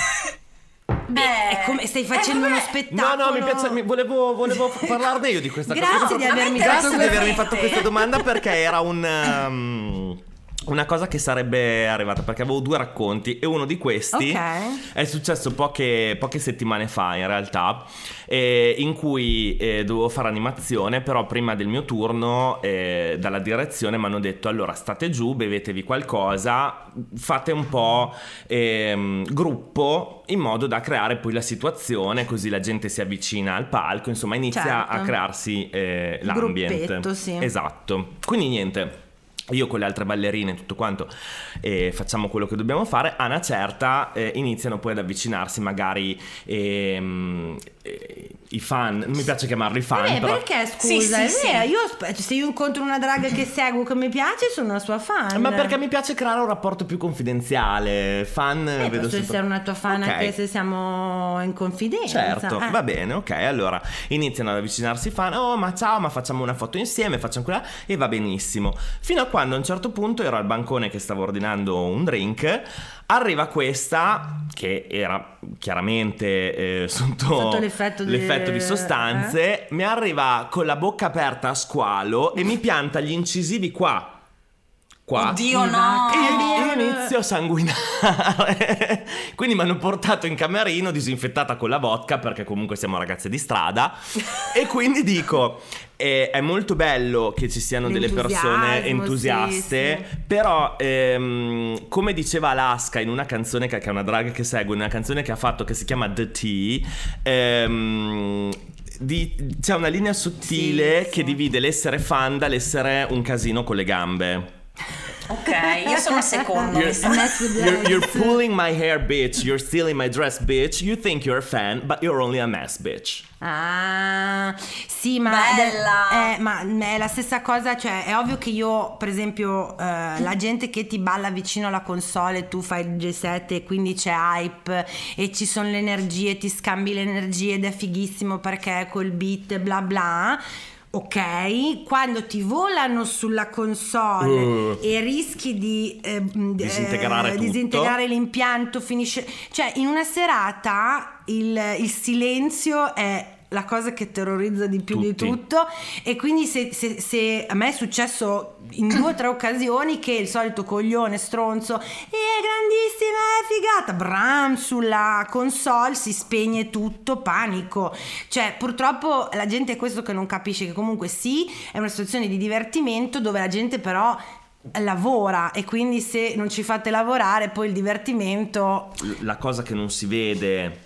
Beh, Eh, è come stai eh, facendo uno vabbè. spettacolo. no, no, mi piace, mi- volevo, volevo parlarne io di questa Grazie cosa. di avermi Grazie di avermi fatto questa domanda perché era un. um, una cosa che sarebbe arrivata perché avevo due racconti e uno di questi Ok. è successo poche, poche settimane fa in realtà eh, in cui eh, dovevo fare animazione però prima del mio turno eh, dalla direzione mi hanno detto allora state giù bevetevi qualcosa fate un po' ehm, gruppo in modo da creare poi la situazione così la gente si avvicina al palco insomma inizia Certo. a crearsi eh, l'ambiente sì. esatto quindi niente io con le altre ballerine e tutto quanto eh, facciamo quello che dobbiamo fare a una certa eh, iniziano poi ad avvicinarsi magari ehm, eh, i fan non mi piace chiamarli fan Eh, però perché scusa? sì, è sì. vero, io aspe- se io incontro una drag che seguo che mi piace, sono una sua fan. ma perché mi piace creare un rapporto più confidenziale fan Eh, vedo posso sempre- essere una tua fan Ok. anche se siamo in confidenza. Certo, eh. va bene, ok. Allora iniziano ad avvicinarsi i fan. Oh, ma ciao, ma facciamo una foto insieme, facciamo quella. E va benissimo. Fino a quando a un certo punto ero al bancone che stavo ordinando un drink. Arriva questa, che era chiaramente eh, sotto, Sotto l'effetto di- l'effetto di sostanze, mi arriva con la bocca aperta a squalo e mi pianta gli incisivi qua. Qua. Oddio no! E io, io inizio a sanguinare. Quindi mi hanno portato in camerino disinfettata con la vodka perché comunque siamo ragazze di strada. e quindi dico. eh, è molto bello che ci siano delle persone entusiaste, sì, sì. però ehm, come diceva Alaska in una canzone che, che è una drag che segue, in una canzone che ha fatto che si chiama The Tea, ehm, di- c'è una linea sottile Sì, che divide l'essere fan dall'essere un casino con le gambe. Ok, io sono il secondo. You're- You're, you're pulling my hair, bitch. You're stealing my dress, bitch. You think you're a fan, but you're only a mess, bitch. Ah, sì, ma, Bella! eh, ma è la stessa cosa, cioè è ovvio che io, per esempio, eh, la gente che ti balla vicino alla console e tu fai il G7 e quindi c'è hype e ci sono le energie, ti scambi le energie ed è fighissimo perché col beat bla bla. Ok, quando ti volano sulla console Uh. e rischi di eh, mh, Disintegrare eh, tutto. disintegrare l'impianto, finisce. Cioè, in una serata il, il silenzio è la cosa che terrorizza di più di Tutti. tutto e quindi se, se- se- a me è successo in due o tre occasioni che il solito coglione stronzo è grandissima è figata bram sulla console si spegne tutto panico cioè purtroppo la gente è questo che non capisce che comunque sì è una situazione di divertimento dove la gente però lavora e quindi se non ci fate lavorare poi il divertimento La cosa che non si vede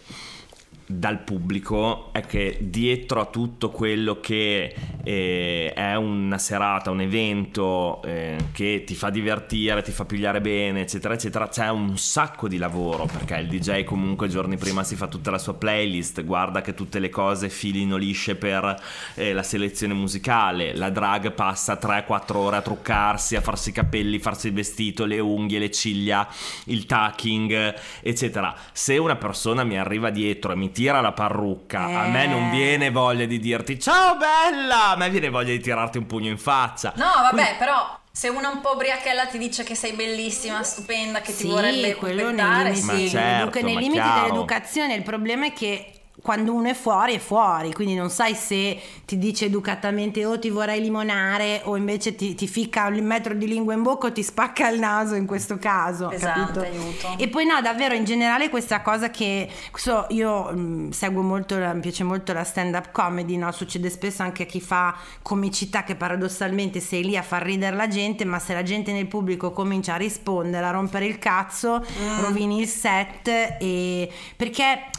dal pubblico è che dietro a tutto quello che eh, è una serata, un evento eh, che ti fa divertire, ti fa pigliare bene, eccetera, eccetera, c'è un sacco di lavoro perché il DJ comunque giorni prima si fa tutta la sua playlist, guarda che tutte le cose filino lisce per eh, la selezione musicale, la drag passa 3-4 ore a truccarsi, a farsi i capelli, farsi il vestito, le unghie, le ciglia, il tacking, eccetera. Se una persona mi arriva dietro e mi tira la parrucca, a me non Eh. viene voglia di dirti ciao bella, a me viene voglia di tirarti un pugno in faccia. No, vabbè, però se una un po' ubriachella ti dice che sei bellissima, stupenda, che ti Sì, vorrebbe quello nei limiti, Ma sì. certo, nei ma limiti chiaro. dell'educazione. Il problema è che quando uno è fuori è fuori, quindi non sai se ti dice educatamente o ti vorrei limonare o invece ti, ti ficca un metro di lingua in bocca o ti spacca il naso in questo caso. Esatto, capito? aiuto. E poi no, davvero in generale questa cosa che questo io mh, seguo molto, mi piace molto la stand up comedy, no? succede spesso anche a chi fa comicità che paradossalmente sei lì a far ridere la gente, ma se la gente nel pubblico comincia a rispondere, a rompere il cazzo, rovini il set e perché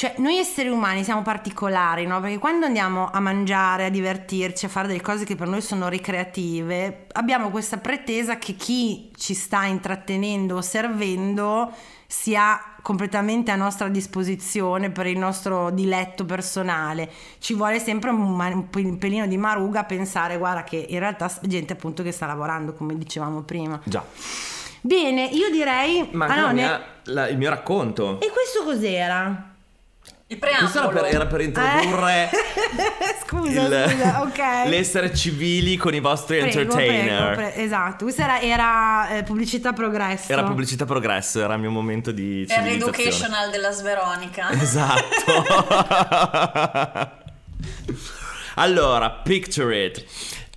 cioè, noi esseri umani siamo particolari, no? Perché quando andiamo a mangiare, a divertirci, a fare delle cose che per noi sono ricreative, abbiamo questa pretesa che chi ci sta intrattenendo o servendo sia completamente a nostra disposizione per il nostro diletto personale. Ci vuole sempre un, un pe- un pelino di maruga a pensare, guarda, che in realtà è gente appunto che sta lavorando, come dicevamo prima. Già, Bene, io direi... ma ah, no, la ne- mia- la- il mio racconto. E questo cos'era? Il Questo era preambolo. per, era per introdurre Eh, scusa, il- scusa, ok. l'essere civili con i vostri Prego, entertainer. prego, pre- esatto, questa era, era, eh, pubblicità progresso. Era pubblicità progresso, era il mio momento di civilizzazione. l'educational della Sveronica. Esatto. allora, picture it.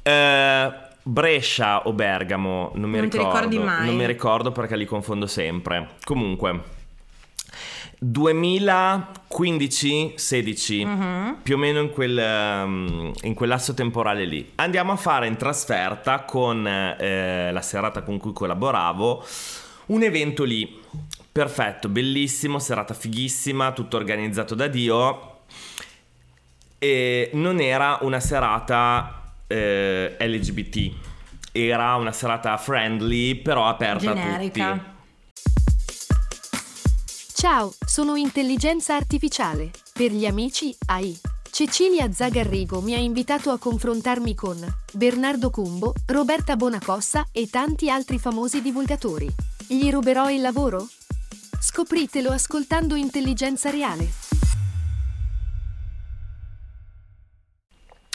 Eh, Brescia o Bergamo, non mi Non ti ricordo. ricordi mai? Non mi ricordo perché li confondo sempre. Comunque 2015-16, Mhm. più o meno in, quel, ehm, in quell'asso temporale lì. Andiamo a fare in trasferta con eh, la serata con cui collaboravo un evento lì. Perfetto, bellissimo, serata fighissima, tutto organizzato da Dio. E non era una serata eh, LGBT, era una serata friendly, però aperta a tutti. Ciao, sono intelligenza artificiale. Per gli amici, AI. Cecilia Zagarrigo mi ha invitato a confrontarmi con Bernardo Cumbo, Roberta Bonacossa e tanti altri famosi divulgatori. Gli ruberò il lavoro? Scopritelo ascoltando Intelligenza Reale.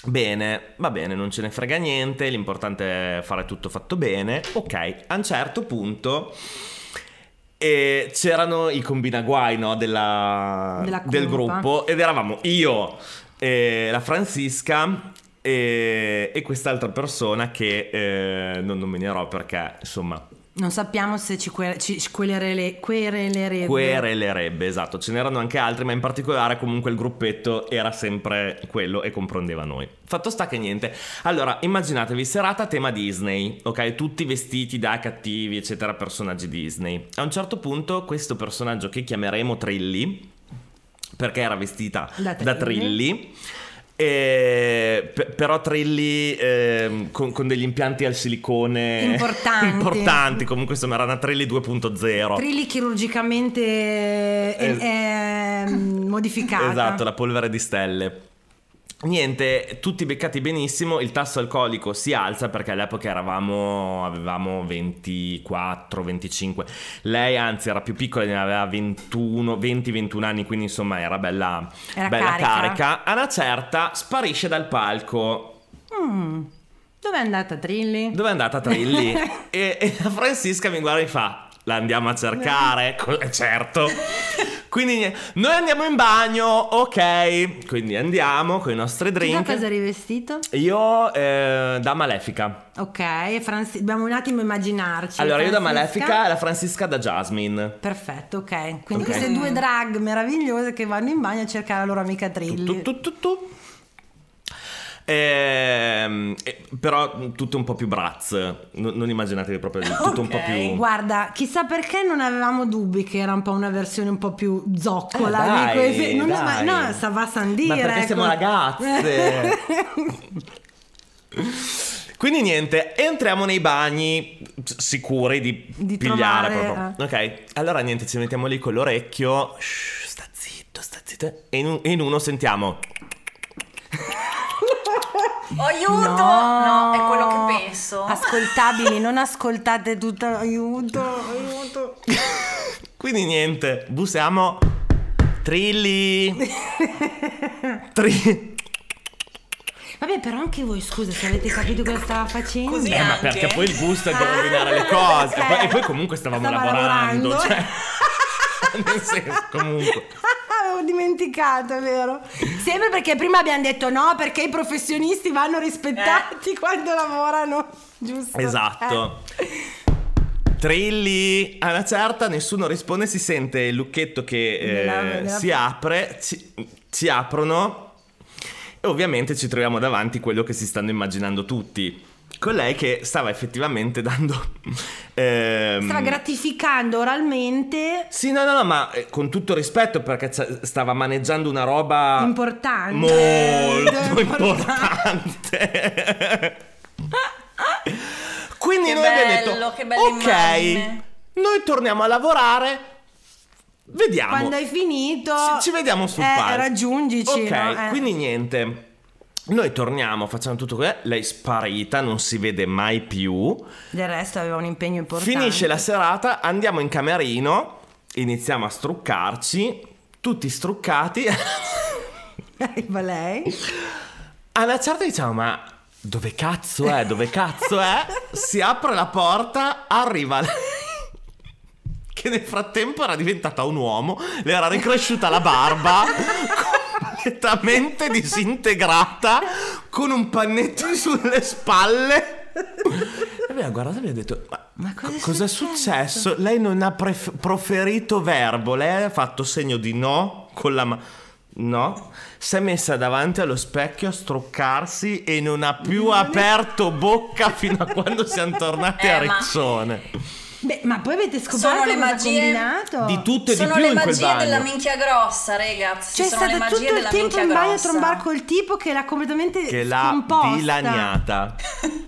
Bene, va bene, non ce ne frega niente, l'importante è fare tutto fatto bene. Ok, a un certo punto eh, c'erano i combinaguai no, della- del gruppo ed eravamo io, eh, la Francisca e, e quest'altra persona che eh, non nominerò perché insomma Non sappiamo se ci, que- ci querele- querelerebbe. querelerebbe, esatto, ce n'erano anche altri, ma in particolare comunque il gruppetto era sempre quello e comprendeva noi. Fatto sta che niente. Allora, immaginatevi serata tema Disney, ok? Tutti vestiti da cattivi, eccetera, personaggi Disney. A un certo punto questo personaggio che chiameremo Trilly, perché era vestita Da da. Trilly, e- pe- però Trilly ehm, con, con degli impianti al silicone Importanti. importanti, comunque insomma era una Trilly 2.0 Trilli chirurgicamente eh, eh, modificata. Esatto, la polvere di stelle. Niente, tutti beccati benissimo, il tasso alcolico si alza perché all'epoca eravamo, avevamo 24, 25, lei anzi era più piccola, ne aveva 21, 20, 21 anni, quindi insomma era bella, Era bella carica. carica. A una certa sparisce dal palco. Mm. Dove è andata Trilli? Dove è andata Trilli? e, e la Francisca mi guarda e fa, la andiamo a cercare? Certo. Quindi noi andiamo in bagno, ok. Quindi andiamo con i nostri Tu da drink. cosa eri vestito? Io eh, da Malefica. Ok, Franci- dobbiamo un attimo immaginarci. allora, io da Malefica e la Francisca da Jasmine. Perfetto, ok. Quindi Ok. queste due drag meravigliose che vanno in bagno a cercare la loro amica Trilli. Tu, tu, tu, tu. Ehm, eh, però tutto un po' più braz. Non, non immaginatevi proprio tutto un po' più. Guarda, chissà perché non avevamo dubbi che era un po' una versione un po' più zoccola Eh, di dai, questi. Non dai. ma no, sta va a dire. Ma perché ecco. siamo ragazze? Quindi niente, entriamo nei bagni sicuri di, Di pigliare trovare, proprio. Ok, allora niente, ci mettiamo lì con l'orecchio. Shh, sta zitto, sta zitto. E in, in uno sentiamo. Oh, aiuto! No. è quello che penso. Ascoltabili, non ascoltate tutto. Aiuto, aiuto. Quindi niente, bussiamo. Trilli. Tri- Vabbè, però anche voi, scusa, se avete capito cosa stava facendo. Così Eh, ma perché poi il gusto è di Ah, rovinare le cose. E poi, ok. e poi comunque stavamo Stava lavorando. lavorando. Cioè, nel senso, comunque. Dimenticato, è vero? Sempre perché prima abbiamo detto no, perché i professionisti vanno rispettati quando lavorano, giusto? Esatto. Eh. Trilli, a una certa nessuno risponde, si sente il lucchetto che eh, si apre, ci, ci aprono e ovviamente ci troviamo davanti quello che si stanno immaginando tutti. Con lei che stava effettivamente dando... ehm, Stava gratificando oralmente Sì, no, no, no, ma eh, con tutto rispetto perché stava maneggiando una roba importante. molto Importante. Quindi Che noi abbiamo detto, bello, che bella ok, immagine." noi torniamo a lavorare, vediamo. Quando hai finito, Ci, ci vediamo sul eh, palco. raggiungici. Ok, no? Eh. quindi niente. Noi torniamo, facciamo tutto quello, lei sparita, non si vede mai più. Del resto aveva un impegno importante. Finisce la serata, andiamo in camerino, iniziamo a struccarci, tutti struccati. Arriva lei. A una certa diciamo, ma dove cazzo è? Dove cazzo è? Si apre la porta, arriva lei. Che nel frattempo era diventata un uomo, le era ricresciuta la barba, completamente disintegrata, con un pannetto sulle spalle. E abbiamo guardato e abbiamo detto, ma, Ma cosa è co- cosa è successo? Lei non ha pref- proferito verbo, lei ha fatto segno di no con la mano. No, si è messa davanti allo specchio a struccarsi e non ha più aperto bocca fino a quando siamo tornati Eh, a ma- Riccione. Beh, ma poi avete Sono scoperto le cosa ha magie combinato? Di tutto e di Sono più le in quel magie bagno. della minchia grossa, ragazzi. Cioè, è sono le stato magie tutto il della tempo in bagno a grossa. trombare col tipo che l'ha completamente Che l'ha scomposta. dilaniata.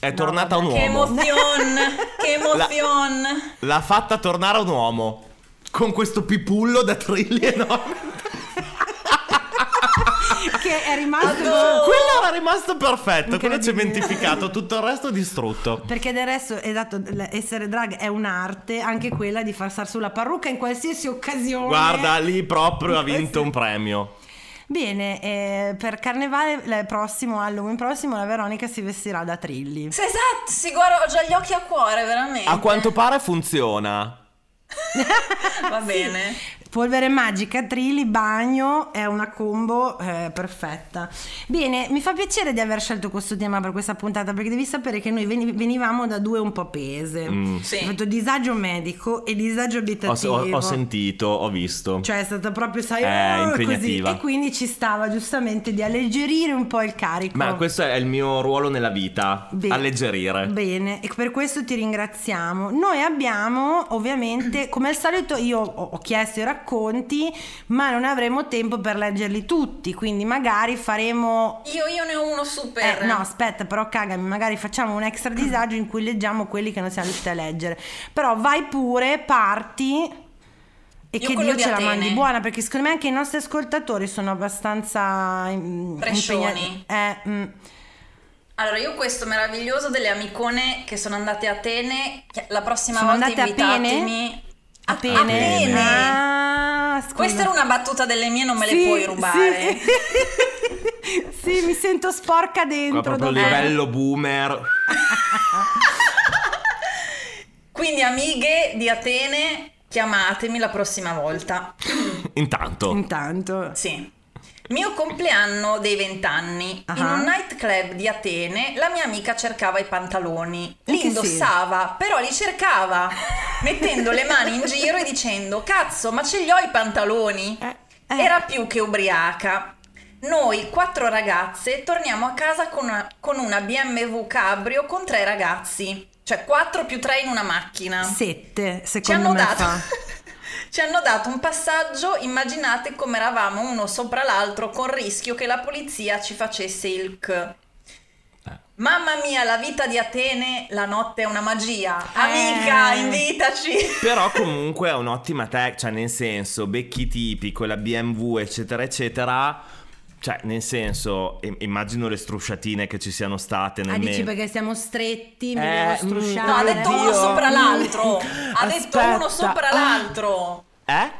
È tornata un Che uomo. emozione, che emozione. L'ha fatta tornare un uomo. Con questo pipullo da trilli enorme. Che è rimasto Quello era rimasto perfetto. Quello cementificato. Tutto il resto distrutto. perché del resto esatto essere drag è un'arte anche quella di far star sulla parrucca in qualsiasi occasione Guarda, lì proprio ha vinto un premio. bene eh, per carnevale prossimo Halloween prossimo la Veronica si vestirà da Trilli Sì, esatto, si guarda, ho già gli occhi a cuore, veramente. A quanto pare funziona. Va bene. Polvere magica, trilli, bagno, è una combo eh, perfetta. Bene, mi fa piacere di aver scelto questo tema per questa puntata perché devi sapere che noi veni- venivamo da due un po' pese. Sì. Ho fatto disagio medico e disagio Ho, abitativo. ho- ho sentito, ho visto. Cioè è stata proprio, sai, Eh, oh, così. impegnativa. E quindi ci stava giustamente di alleggerire un po' il carico. Ma questo è il mio ruolo nella vita, Be- alleggerire. Bene, e per questo ti ringraziamo. Noi abbiamo, ovviamente, come al solito, io ho ho chiesto i racconti, ma non avremo tempo per leggerli tutti, quindi magari faremo... Io, io ne ho uno super. Eh, no, aspetta, però cagami, magari facciamo un extra disagio in cui leggiamo quelli che non siamo riusciti a leggere. Però vai pure, parti e Io che Dio di ce la mandi buona, perché secondo me anche i nostri ascoltatori sono abbastanza mm, impegnati. Eh, mm. Allora, io questo meraviglioso delle amicone che sono andate a Atene, la prossima Sono volta invitatemi. A pene? Atene. Ah, scusa. Questa era una battuta delle mie, non me Sì, le puoi rubare. Sì. Sì, mi sento sporca Qua dentro. proprio dopo- livello boomer. Quindi, amiche di Atene, chiamatemi la prossima volta. Intanto. Intanto. Sì. Mio compleanno dei vent'anni. In Ah. un nightclub di Atene la mia amica cercava i pantaloni. In Li indossava, però li cercava, mettendo le mani in giro e dicendo: Cazzo, ma ce li ho i pantaloni? Eh, eh. Era più che ubriaca. Noi quattro ragazze torniamo a casa con una, con una BMW Cabrio con tre ragazzi, cioè quattro più tre in una macchina. Sette, Ci secondo hanno, me dato. ci hanno dato un passaggio, immaginate come eravamo uno sopra l'altro con rischio che la polizia ci facesse il c. Mamma mia, la vita di Atene, la notte è una magia. Amica, Eh. invitaci. Però comunque è un'ottima tech, cioè nel senso, becchi tipi con la BMW, eccetera, eccetera. Cioè, nel senso, im- immagino le strusciatine che ci siano state nel Ah, dici me- perché siamo stretti, mi Eh, devo mm, strusciare. No, ha detto uno Dio. sopra l'altro. Ha detto uno sopra l'altro. Eh?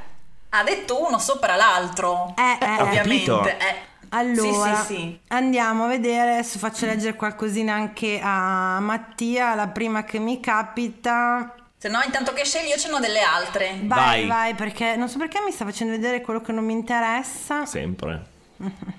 Ha detto uno sopra l'altro. Eh, eh, eh. Ovviamente. eh. Allora, Sì, sì, sì. andiamo a vedere, adesso faccio leggere qualcosina anche a Mattia, la prima che mi capita. Se no, intanto che scegli, io ce n'ho delle altre. Vai, Vai. vai, perché non so perché mi sta facendo vedere quello che non mi interessa. Sempre.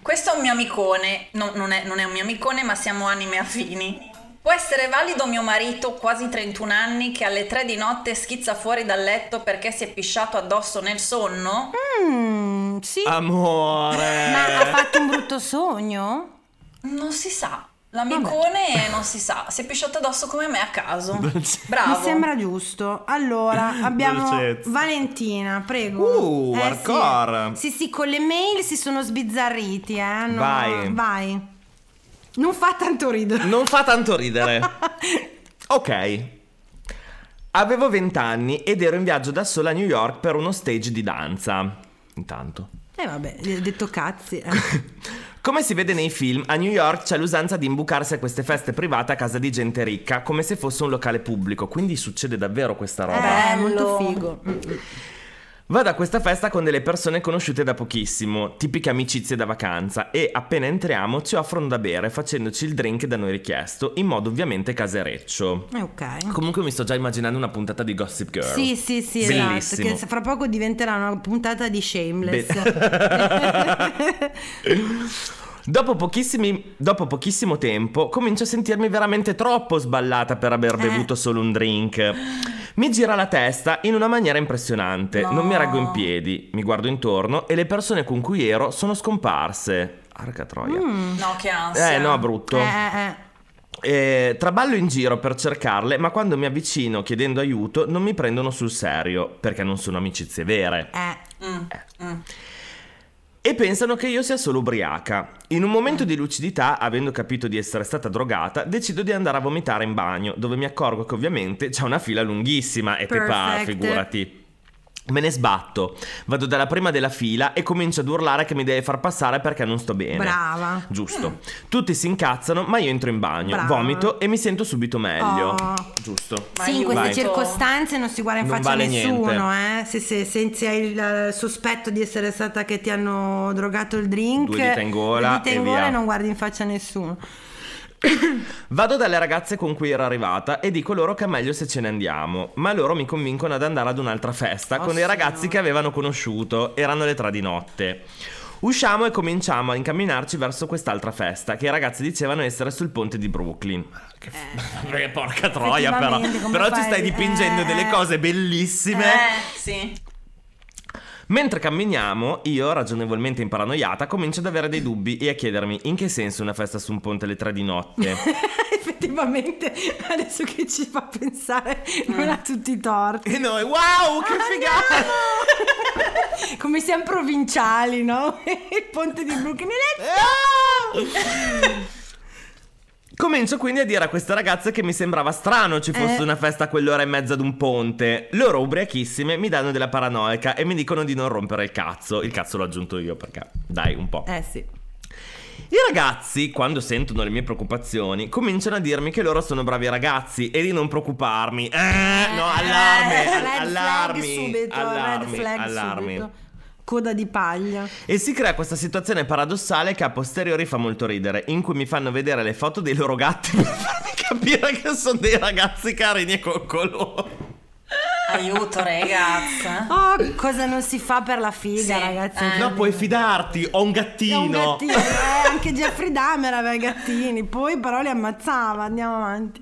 Questo è un mio amicone. No, non, è, non è un mio amicone, ma siamo anime affini. Può essere valido mio marito, quasi 31 anni, che alle 3 di notte schizza fuori dal letto perché si è pisciato addosso nel sonno? Mm, sì, Amore. ma ha fatto un brutto sogno? Non si sa. L'amicone non si sa. Si è pisciato addosso come me a caso. Dolce. Bravo. Mi sembra giusto. Allora, abbiamo Dolcezza. Valentina, prego. Uh, Eh, hardcore. Sì. sì, sì, con le mail si sono sbizzarriti, eh. hanno- Vai. Vai. Non fa tanto ridere. Non fa tanto ridere. ok. Avevo 20 anni ed ero in viaggio da sola a New York per uno stage di danza. Intanto. E vabbè, gli ho detto cazzi. eh. Come si vede nei film, a New York c'è l'usanza di imbucarsi a queste feste private a casa di gente ricca, come se fosse un locale pubblico, quindi succede davvero questa roba. Eh, molto figo. Vado a questa festa con delle persone conosciute da pochissimo, tipiche amicizie da vacanza, e appena entriamo ci offrono da bere facendoci il drink da noi richiesto, in modo ovviamente casereccio. Ok. Comunque mi sto già immaginando una puntata di Gossip Girl. Sì, sì, sì, esatto. Bellissimo. Che fra poco diventerà una puntata di Shameless. Dopo, pochissimi- dopo pochissimo tempo comincio a sentirmi veramente troppo sballata per aver Eh. bevuto solo un drink. Mi gira la testa in una maniera impressionante, No. non mi reggo in piedi, mi guardo intorno e le persone con cui ero sono scomparse. Arca troia. No, che ansia. Eh no, brutto. Mm. Eh, eh, eh. Eh, traballo in giro per cercarle, ma quando mi avvicino chiedendo aiuto non mi prendono sul serio, perché non sono amicizie vere. Eh. Mm, mm. E pensano che io sia solo ubriaca. In un momento di lucidità, avendo capito di essere stata drogata, decido di andare a vomitare in bagno, dove mi accorgo che ovviamente c'è una fila lunghissima e te Perfect. figurati. Me ne sbatto, vado dalla prima della fila e comincio ad urlare che mi deve far passare perché non sto bene. Brava. Giusto. Tutti si incazzano, ma io entro in bagno, Brava. vomito e mi sento subito meglio. Oh. Giusto. Ma Sì, in queste Vai. circostanze non si guarda in Non faccia vale a nessuno, eh. Se, se, se- se hai il eh, sospetto di essere stata che ti hanno drogato il drink, Due dita in gola due dita in e gola via. e non guardi in faccia a nessuno. Vado dalle ragazze con cui ero arrivata e dico loro che è meglio se ce ne andiamo, ma loro mi convincono ad andare ad un'altra festa Oh, con dei ragazzi signore. che avevano conosciuto, erano le tre di notte. Usciamo e cominciamo a incamminarci verso quest'altra festa che i ragazzi dicevano essere sul ponte di Brooklyn. Che f- Eh, porca troia però. Però ci stai dipingendo Eh, delle cose bellissime. Eh, sì. Mentre camminiamo, io, ragionevolmente imparanoiata, comincio ad avere dei dubbi e a chiedermi in che senso una festa su un ponte alle tre di notte. Effettivamente, adesso che ci fa pensare, non ha tutti i torti. e noi, wow, che figata! Come siamo provinciali, no? Il ponte di Brooklyn. Ah! Comincio quindi a dire a queste ragazze che mi sembrava strano ci fosse Eh. una festa a quell'ora e mezza ad un ponte. Loro, ubriachissime, mi danno della paranoica e mi dicono di non rompere il cazzo. Il cazzo l'ho aggiunto io perché, dai, un po'. Eh sì. I ragazzi, quando sentono le mie preoccupazioni, cominciano a dirmi che loro sono bravi ragazzi e di non preoccuparmi. Eh, no, allarme, Eh, al- red allarmi, subito, allarmi, flag allarmi. Coda di paglia. E si crea questa situazione paradossale che a posteriori fa molto ridere, in cui mi fanno vedere le foto dei loro gatti per farmi capire che sono dei ragazzi carini e coccoloni. Aiuto, ragazza. Oh, cosa non si fa per la figa, Sì, ragazzi. eh. No, puoi fidarti, ho un gattino. un gattino, eh, anche Jeffrey Dahmer aveva i gattini, poi però li ammazzava, andiamo avanti.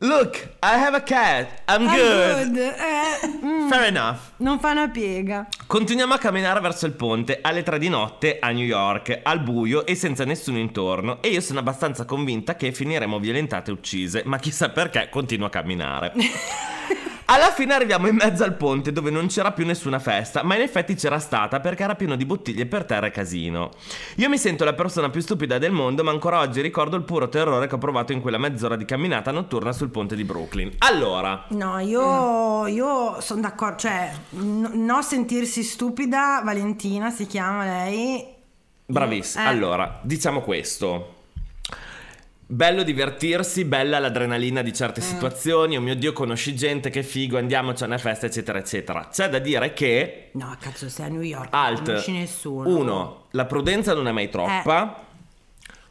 Look, I have a cat, I'm Ah, good. good, eh, mm. Fair enough. Non fa una piega. Continuiamo a camminare verso il ponte alle tre di notte a New York, al buio e senza nessuno intorno. E io sono abbastanza convinta che finiremo violentate e uccise, ma chissà perché continuo a camminare. Alla fine arriviamo in mezzo al ponte dove non c'era più nessuna festa, ma in effetti c'era stata perché era pieno di bottiglie per terra e casino. Io mi sento la persona più stupida del mondo, ma ancora oggi ricordo il puro terrore che ho provato in quella mezz'ora di camminata notturna sul ponte di Brooklyn. Allora, No, io, io sono d'accordo, cioè, n- no sentirsi stupida, Valentina si chiama lei. Bravissimo. Eh. Allora, diciamo questo. Bello divertirsi, bella l'adrenalina di certe Mm. situazioni. Oh mio Dio, conosci gente, che figo, andiamoci a una festa, eccetera, eccetera. C'è da dire che, No, cazzo, sei a New York. alt, Non conosci nessuno. uno, la prudenza non è mai troppa.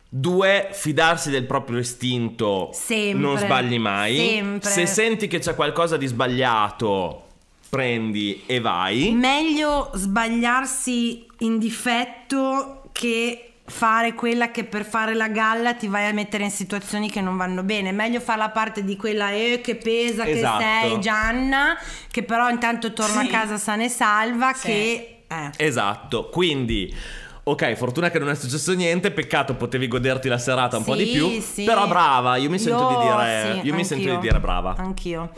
Due, fidarsi del proprio istinto. Sempre. Non sbagli mai. Sempre. Se senti che c'è qualcosa di sbagliato, prendi e vai. Meglio sbagliarsi in difetto che fare quella che per fare la galla ti vai a mettere in situazioni che non vanno bene. Meglio fare la parte di quella eh, che pesa Esatto. che sei Gianna, che però intanto torna Sì. a casa sana e salva, Sì. che... Eh. Esatto, quindi ok, fortuna che non è successo niente, peccato potevi goderti la serata un po' di Sì, più, sì. però brava, io mi sento Io- di dire sì, io mi sento di dire brava. Anch'io.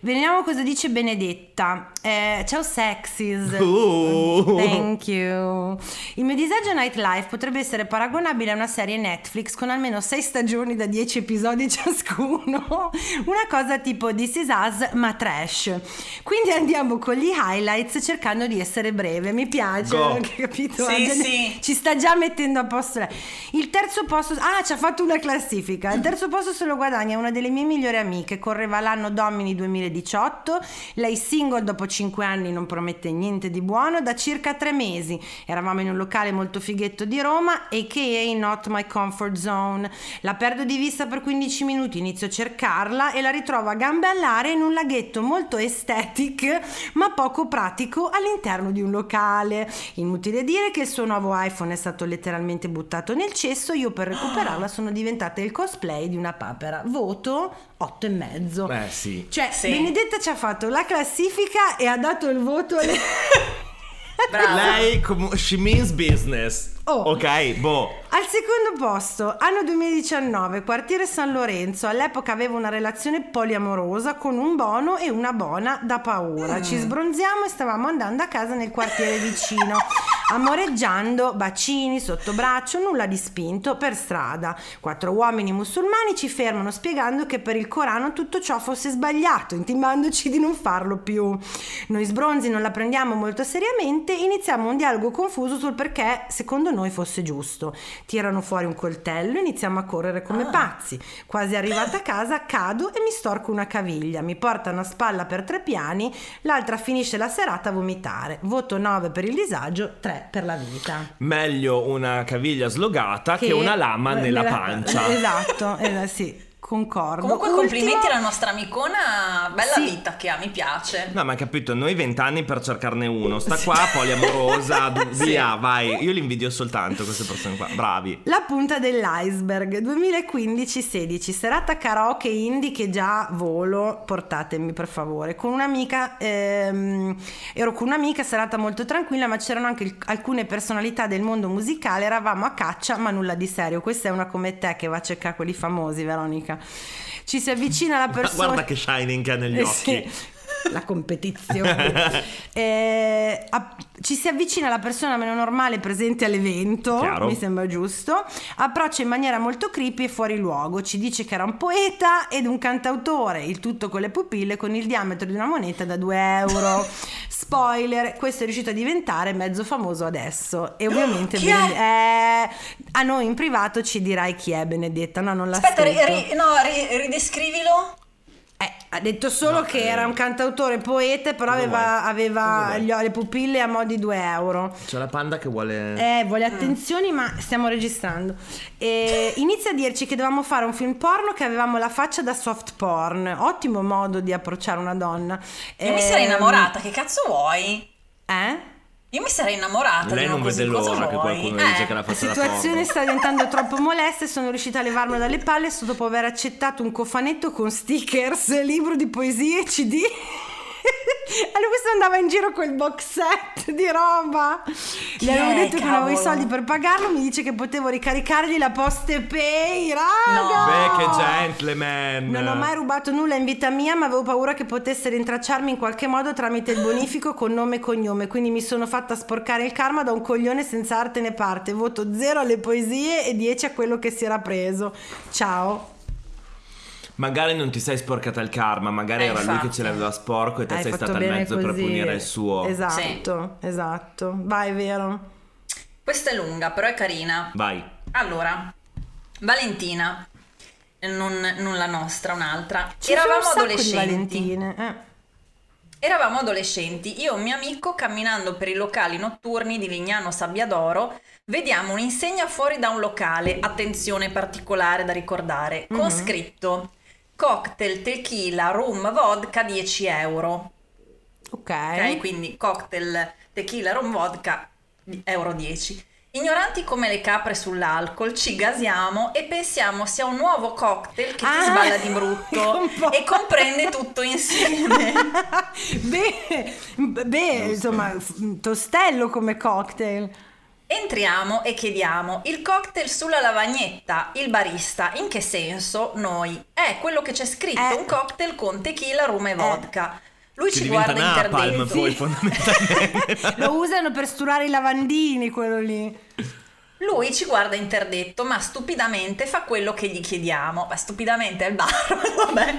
Vediamo cosa dice Benedetta. Eh, ciao sexys. Uh. Thank you. Il mio disagio nightlife potrebbe essere paragonabile a una serie Netflix con almeno 6 stagioni da 10 episodi ciascuno. Una cosa tipo This Is Us ma trash. Quindi andiamo con gli highlights cercando di essere breve. Mi piace, Go. capito? Sì, Già- sì. Ci sta già mettendo a posto. Il terzo posto, ah, ci ha fatto una classifica. Il terzo posto se lo guadagna una delle mie migliori amiche. Correva l'anno Domini 2018. Lei single dopo 5 anni non promette niente di buono. Da circa 3 mesi eravamo in un locale molto fighetto di Roma, a.k.a. Not My Comfort Zone. La perdo di vista per 15 minuti, inizio a cercarla e la ritrovo a gambe all'aria in un laghetto molto aesthetic ma poco pratico all'interno di un locale. Inutile dire che il suo nuovo iPhone è stato letteralmente buttato nel cesso. Io per recuperarla sono diventata il cosplay di una papera. Voto 8 e mezzo. Eh sì. Cioè, Sì. Benedetta ci ha fatto la classifica e ha dato il voto alle... Brava. Lei com- she means business. Oh. Ok, boh. Al secondo posto, anno 2019, quartiere San Lorenzo. All'epoca avevo una relazione poliamorosa con un bono e una bona da paura. Ci sbronziamo e stavamo andando a casa nel quartiere vicino. Amoreggiando, bacini sotto braccio, nulla di spinto, per strada. Quattro uomini musulmani ci fermano spiegando che per il Corano tutto ciò fosse sbagliato, intimandoci di non farlo più. Noi sbronzi non la prendiamo molto seriamente, iniziamo un dialogo confuso sul perché secondo noi fosse giusto. Tirano fuori un coltello, iniziamo a correre come pazzi. Quasi arrivata a casa cado e mi storco una caviglia. Mi portano a spalla per tre piani, l'altra finisce la serata a vomitare. Voto 9 per il disagio, 3 per la vita. Meglio una caviglia slogata che, una lama nella pancia. Esatto, eh, sì, concordo. Comunque Ultimo- complimenti alla nostra amicona, bella Sì. vita che ha, mi piace. No, ma hai capito, noi vent'anni per cercarne uno. Sta qua, poliamorosa, du- via, vai. Io li invidio soltanto queste persone qua. Bravi. La punta dell'iceberg 2015-16 serata karaoke indie che già volo portatemi per favore con un'amica ehm, ero con un'amica serata molto tranquilla ma c'erano anche il- alcune personalità del mondo musicale eravamo a caccia ma nulla di serio questa è una come te che va a cercare quelli famosi Veronica ci si avvicina la persona Guarda che shining che ha negli Eh occhi. sì, la competizione. Eh, a- ci si avvicina alla persona meno normale presente all'evento, Chiaro. mi sembra giusto. Approccia in maniera molto creepy e fuori luogo. Ci dice che era un poeta ed un cantautore, il tutto con le pupille con il diametro di una moneta da 2 euro. Spoiler, questo è riuscito a diventare mezzo famoso adesso. E ovviamente? Bened- eh, a noi in privato ci dirai chi è Benedetta. No, non l'ha Aspetta, ri- ri- no, ri- ridescrivilo. Eh, ha detto solo No, che eh. era un cantautore poeta, però Cosa aveva, aveva gli- le pupille a mo' di 2 euro. C'è la panda che vuole. Eh, vuole attenzioni, ma stiamo registrando. E inizia a dirci che dovevamo fare un film porno che avevamo la faccia da soft porn. Ottimo modo di approcciare una donna. Io mi sarei Ehm, innamorata, che cazzo vuoi? Eh? Io mi sarei innamorata Lei di non vede l'ora che vuoi? qualcuno Eh, dice che la La faccia da situazione sta diventando troppo molesta e sono riuscita a levarmelo dalle palle solo dopo aver accettato un cofanetto con stickers, libro di poesie e CD. Lui se andava in giro col box set di roba. Chi Gli avevo è, detto che non avevo i cavolo? soldi per pagarlo. Mi dice che potevo ricaricargli la poste pay. Raga! No. Beh, che gentleman. Non ho mai rubato nulla in vita mia, ma avevo paura che potesse rintracciarmi in qualche modo tramite il bonifico con nome e cognome. Quindi mi sono fatta sporcare il karma da un coglione senza arte né parte. Voto 0 alle poesie e 10 a quello che si era preso. Ciao. Magari non ti sei sporcata il karma, magari Eh, era lui che infatti. ce l'aveva sporco e te Hai sei stata al bene mezzo per così. punire il suo. Esatto, esatto. Vai, vero. Questa è lunga, però è carina. Vai. Allora, Valentina, non, non la nostra, un'altra. Ci sono Eravamo un adolescenti. Valentine. Eh. Eravamo adolescenti, io e un mio amico camminando per i locali notturni di Lignano Sabbiadoro, vediamo un'insegna fuori da un locale, attenzione particolare da ricordare, con Mhm. scritto cocktail, tequila, rum, vodka 10 euro. Ok. Ok, quindi cocktail, tequila, rum, vodka, euro 10. Ignoranti come le capre sull'alcol, ci gasiamo e pensiamo sia un nuovo cocktail che ti Ah, sballa di brutto e comprende tutto insieme. beh, beh, insomma, tostello come cocktail. Entriamo e chiediamo il cocktail sulla lavagnetta, il barista, in che senso? Noi. È quello che c'è scritto, Eh. un cocktail con tequila, rum e vodka. Lui Che ci guarda napalm interdetto. poi fondamentalmente. Lo usano per sturare i lavandini, quello lì. Lui ci guarda interdetto, ma stupidamente fa quello che gli chiediamo. Ma stupidamente è il bar, vabbè.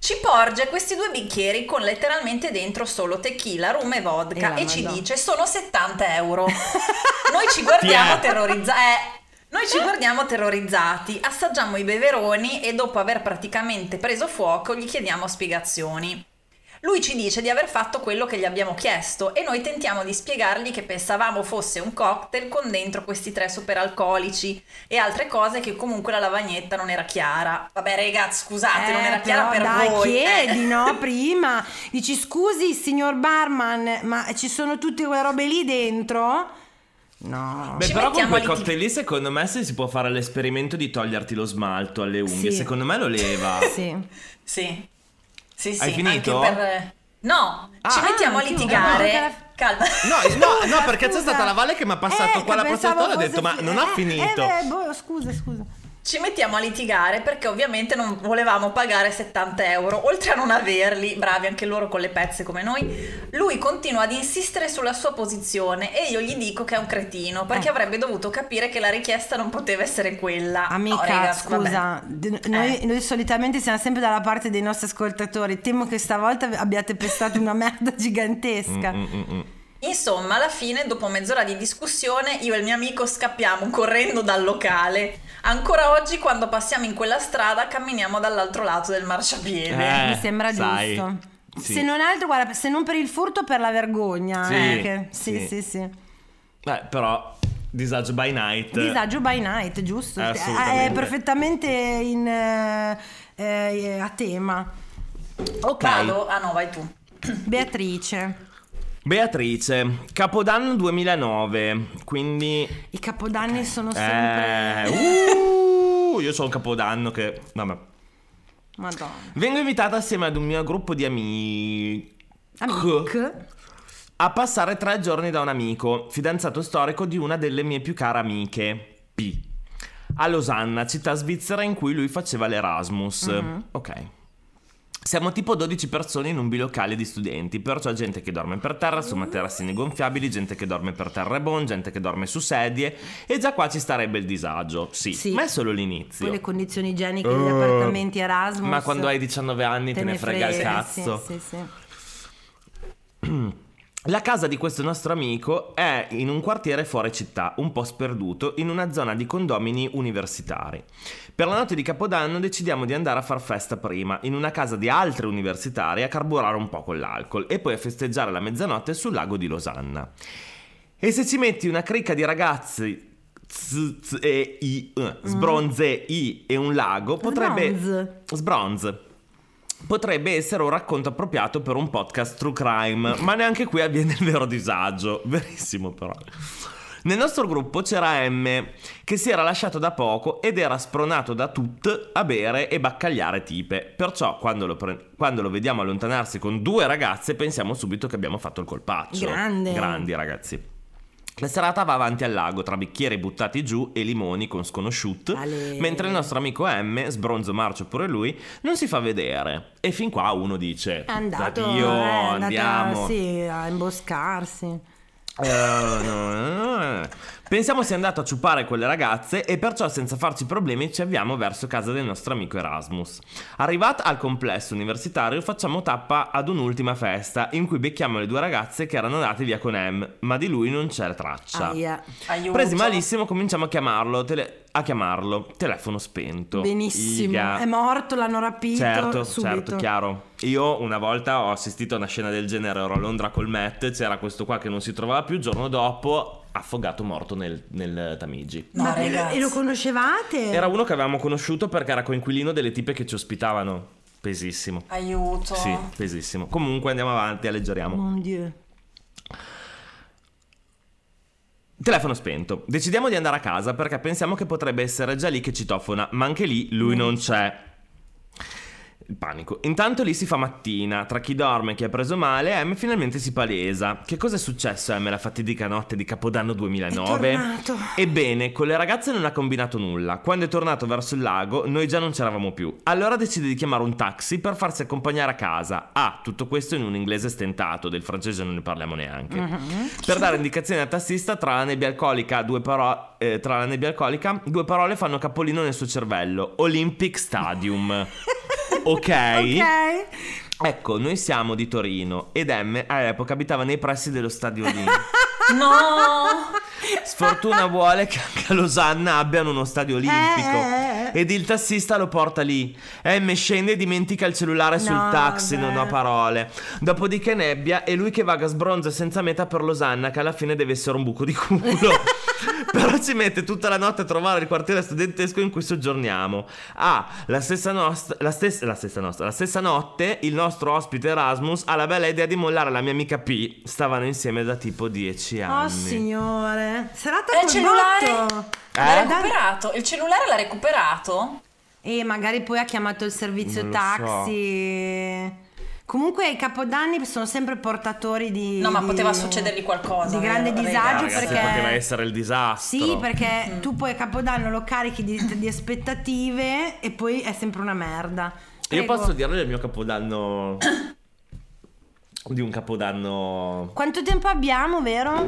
Ci porge questi due bicchieri con letteralmente dentro solo tequila, rum e vodka E e, ci dice sono 70 euro. Noi ci guardiamo terrorizzati. noi ci guardiamo terrorizzati, assaggiamo i beveroni e dopo aver praticamente preso fuoco gli chiediamo spiegazioni. Lui ci dice di aver fatto quello che gli abbiamo chiesto e noi tentiamo di spiegargli che pensavamo fosse un cocktail con dentro questi tre superalcolici e altre cose che comunque la lavagnetta non era chiara. Vabbè, ragazzi, scusate, non Eh, era chiara però per dai, voi. chiedi, eh. no? Prima. Dici, scusi, signor barman, ma ci sono tutte quelle robe lì dentro? No. Beh, Ci però con quel cocktail lì, secondo me, se si può fare l'esperimento di toglierti lo smalto alle unghie, Sì. secondo me lo leva. Sì. Sì. Sì, sì, Hai finito? anche per... No, ci Ah, mettiamo a anche io. litigare. Eh, Calma. No, no, no, Scusa, perché c'è stata la Vale che mi ha passato Eh, qua la protezione e ho fosse detto, ma non ha eh, finito. Eh, beh, boh, scusa, scusa. Ci mettiamo a litigare perché ovviamente non volevamo pagare 70 euro, oltre a non averli, bravi anche loro con le pezze come noi. Lui continua ad insistere sulla sua posizione e io gli dico che è un cretino perché Eh. avrebbe dovuto capire che la richiesta non poteva essere quella. Amica, No, ragazzi, vabbè. scusa, noi, Eh. noi solitamente siamo sempre dalla parte dei nostri ascoltatori. Temo che stavolta abbiate pestato una merda gigantesca. Mm, mm, mm. Insomma, alla fine, dopo mezz'ora di discussione, io e il mio amico scappiamo correndo dal locale. Ancora oggi, quando passiamo in quella strada, camminiamo dall'altro lato del marciapiede. Eh, Mi sembra sai, giusto. sì. Se non altro, guarda, se non per il furto, per la vergogna. Sì, anche. sì, sì. sì, sì. Eh, però, disagio by night. Disagio by night, giusto? Eh, È perfettamente in, eh, eh, a tema. Ok. Vado? Ah no, vai tu. Beatrice, Beatrice, Capodanno 2009, quindi... i capodanni sono sempre... Eh, uh, io sono un Capodanno che... Vabbè. Madonna. Vengo invitata assieme ad un mio gruppo di amici... Amic. A passare tre giorni da un amico, fidanzato storico di una delle mie più care amiche, P. A Losanna, città svizzera in cui lui faceva l'Erasmus. Mhm. Ok. Siamo tipo 12 persone in un bilocale di studenti, perciò gente che dorme per terra su materassini gonfiabili, gente che dorme per terrebon, gente che dorme su sedie e già qua ci starebbe il disagio. Sì, Sì. ma è solo l'inizio. Poi le condizioni igieniche degli Uh, appartamenti Erasmus. Ma quando hai 19 anni te, ne frega, il cazzo. Sì, sì, sì. La casa di questo nostro amico è in un quartiere fuori città, un po' sperduto, in una zona di condomini universitari. Per la notte di Capodanno decidiamo di andare a far festa prima, in una casa di altri universitari, a carburare un po' con l'alcol e poi a festeggiare la mezzanotte sul lago di Losanna. E se ci metti una cricca di ragazzi z, z, e, i, eh, sbronze i e un lago, potrebbe... Sbronze. Sbronze. Potrebbe essere un racconto appropriato per un podcast true crime, ma neanche qui avviene il vero disagio. Verissimo però. Nel nostro gruppo c'era M che si era lasciato da poco ed era spronato da tut a bere e baccagliare tipe. Perciò quando lo, pre- quando lo vediamo allontanarsi con due ragazze pensiamo subito che abbiamo fatto il colpaccio. Grande. Grandi ragazzi. La serata va avanti al lago tra bicchieri buttati giù e limoni con sconosciut, Ale. mentre il nostro amico M, sbronzo marcio pure lui, non si fa vedere. E fin qua uno dice: È andato, "Addio, eh, andiamo. sì, a imboscarsi. Eh, no, no, no. Pensiamo sia andato a ciupare quelle ragazze e perciò senza farci problemi ci avviamo verso casa del nostro amico Erasmus. Arrivat al complesso universitario facciamo tappa ad un'ultima festa in cui becchiamo le due ragazze che erano andate via con M, ma di lui non c'è traccia. Aia. Aiuto. Presi malissimo cominciamo a chiamarlo, tele- a chiamarlo, telefono spento. Benissimo. Iga. È morto, l'hanno rapito Certo, subito. certo, chiaro. Io una volta ho assistito a una scena del genere, ero a Londra col Met, c'era questo qua che non si trovava più, il giorno dopo affogato morto nel, nel Tamigi. No, Ma ragazzi. e lo conoscevate? Era uno che avevamo conosciuto perché era coinquilino delle tipe che ci ospitavano. Pesissimo. Aiuto. Sì, pesissimo. Comunque andiamo avanti, alleggeriamo. Mon Dieu. Telefono spento. Decidiamo di andare a casa perché pensiamo che potrebbe essere già lì che citofona, ma anche lì lui non c'è. Il panico. Intanto lì si fa mattina, tra chi dorme e chi ha preso male, M finalmente si palesa. Che cosa è successo a M la fatidica notte di Capodanno 2009? È tornato. Ebbene, con le ragazze non ha combinato nulla. Quando è tornato verso il lago, noi già non c'eravamo più. Allora decide di chiamare un taxi per farsi accompagnare a casa. Ah, tutto questo in un inglese stentato, del francese non ne parliamo neanche. Per dare indicazioni al tassista, tra la nebbia alcolica, due paro- eh, tra la nebbia alcolica, due parole fanno capolino nel suo cervello. Olympic Stadium. ok? Ecco, noi siamo di Torino ed M all'epoca abitava nei pressi dello stadio lì. No! Sfortuna vuole che anche a Losanna abbiano uno stadio olimpico. Eh. Ed il tassista lo porta lì. M scende e dimentica il cellulare sul No, taxi, non ho beh. parole. Dopodiché nebbia e lui che vaga sbronzo e senza meta per Losanna, che alla fine deve essere un buco di culo. Però ci mette tutta la notte a trovare il quartiere studentesco in cui soggiorniamo. Ah, la stessa, nostra, la, stessa, la stessa nostra, la stessa notte il nostro ospite Erasmus ha la bella idea di mollare la mia amica P. Stavano insieme da tipo 10 anni. Oh signore. Serata E il cellulare? botto. L'ha Eh? recuperato? Il cellulare l'ha recuperato? E magari poi ha chiamato il servizio Non lo taxi. Comunque i capodanni sono sempre portatori di... No, ma di- poteva succedergli qualcosa, Di grande vero? disagio Eh, ragazzi, perché... poteva essere il disastro. Sì, perché tu poi a Capodanno lo carichi di, di aspettative e poi è sempre una merda. Io Prego. posso dirle del mio capodanno. di un capodanno. Quanto tempo abbiamo, vero?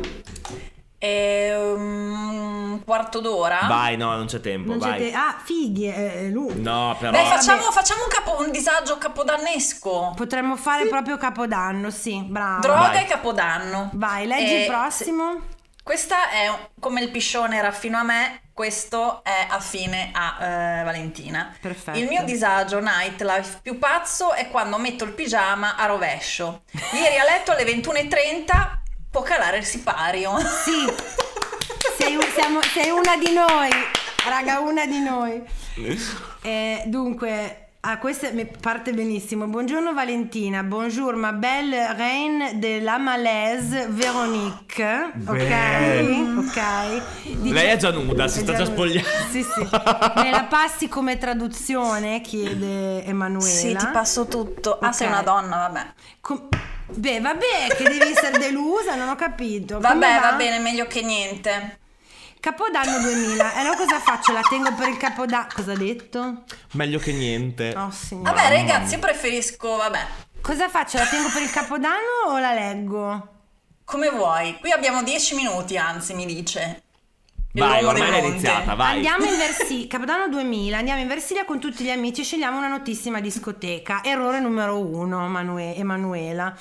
E, um, un quarto d'ora? Vai, no, non c'è tempo, Non c'è te- Ah, fighi, è lui. No, però. Beh, facciamo, facciamo un, capo- un disagio capodannesco. Potremmo fare proprio Capodanno, sì, bravo. Droga Vai. e capodanno. Vai, leggi Eh, il prossimo. Questa è come il piscione era fino a me, questo è affine a eh, Valentina. Perfetto. Il mio disagio nightlife più pazzo è quando metto il pigiama a rovescio. Ieri a letto alle 21.30 può calare il sipario. Sì. Sei, un- siamo- sei una di noi, raga, una di noi. Eh, dunque, ah, questa mi parte benissimo. Buongiorno Valentina, bonjour ma belle reine de la malaise Véronique. Beh. Ok, ok. Dice- Lei è già nuda, si sta già nuda. spogliando. Sì, sì. Me la passi come traduzione? Chiede Emanuela. Sì, ti passo tutto. Ah, Ok. sei una donna, vabbè. Com- Beh, vabbè, che devi essere delusa, non ho capito. Come Vabbè, va? va bene, meglio che niente. Capodanno 2000. E allora cosa faccio? La tengo per il capodanno. Cosa ha detto? Meglio che niente. Oh, signore. Vabbè, ragazzi, io preferisco, vabbè, Cosa faccio? La tengo per il capodanno o la leggo? come vuoi. Qui abbiamo 10 minuti, anzi, mi dice. Vai, ormai è iniziata, vai. Andiamo in Versilia, Capodanno 2000, andiamo in Versilia con tutti gli amici scegliamo una notissima discoteca. Errore numero uno, Manue- Emanuela.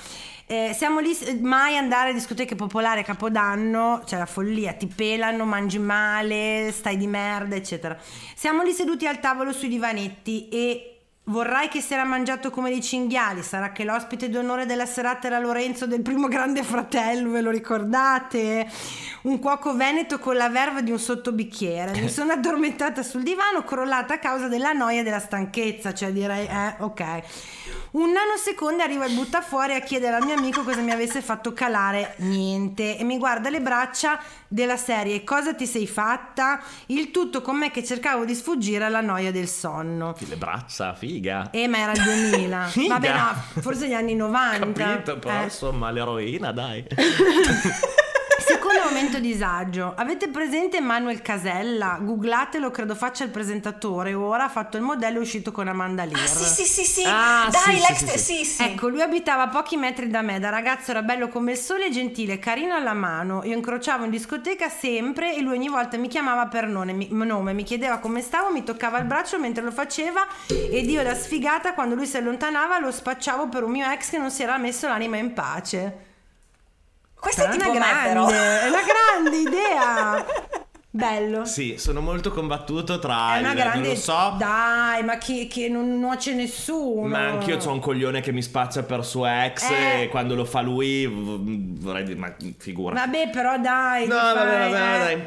Eh, siamo lì, mai andare a discoteche popolari a Capodanno, c'è la follia, ti pelano, mangi male, stai di merda, eccetera. Siamo lì seduti al tavolo sui divanetti e vorrai che si era mangiato come dei cinghiali. Sarà che l'ospite d'onore della serata era Lorenzo del primo grande fratello, ve lo ricordate? Un cuoco veneto con la verva di un sottobicchiere. Mi sono addormentata sul divano, crollata a causa della noia e della stanchezza, cioè direi, eh, ok. Un nanosecondo arriva il buttafuori a chiedere al mio amico cosa mi avesse fatto calare. Niente. E mi guarda le braccia della serie Cosa ti sei fatta? Il tutto con me che cercavo di sfuggire alla noia del sonno. Le braccia, figa. Eh, ma era il 2000. Figa. Vabbè, no, forse gli anni 90. Capito, però Eh. insomma l'eroina, dai. Secondo momento disagio. Avete presente Manuel Casella? Googlatelo, credo faccia il presentatore. Ora ha fatto il modello è uscito con Amanda Lear. Ah, sì, sì, sì, sì. Ah, Dai, sì, l'ex... sì, sì, sì. Ecco, lui abitava a pochi metri da me, da ragazzo era bello come il sole e gentile, carino alla mano. Io incrociavo in discoteca sempre e lui ogni volta mi chiamava per nome, mi, nome, mi chiedeva come stavo, mi toccava il braccio mentre lo faceva ed io da sfigata quando lui si allontanava lo spacciavo per un mio ex che non si era messo l'anima in pace. Questa è una grande, è una grande idea. Bello. Sì, sono molto combattuto tra È una il, grande. non lo so, Dai, ma che, che non nuoce nessuno. ma anch'io ho un coglione che mi spaccia per suo ex Eh. e quando lo fa lui vorrei dire, ma figura. Vabbè, però dai. No, vabbè, fai, vabbè, eh. dai.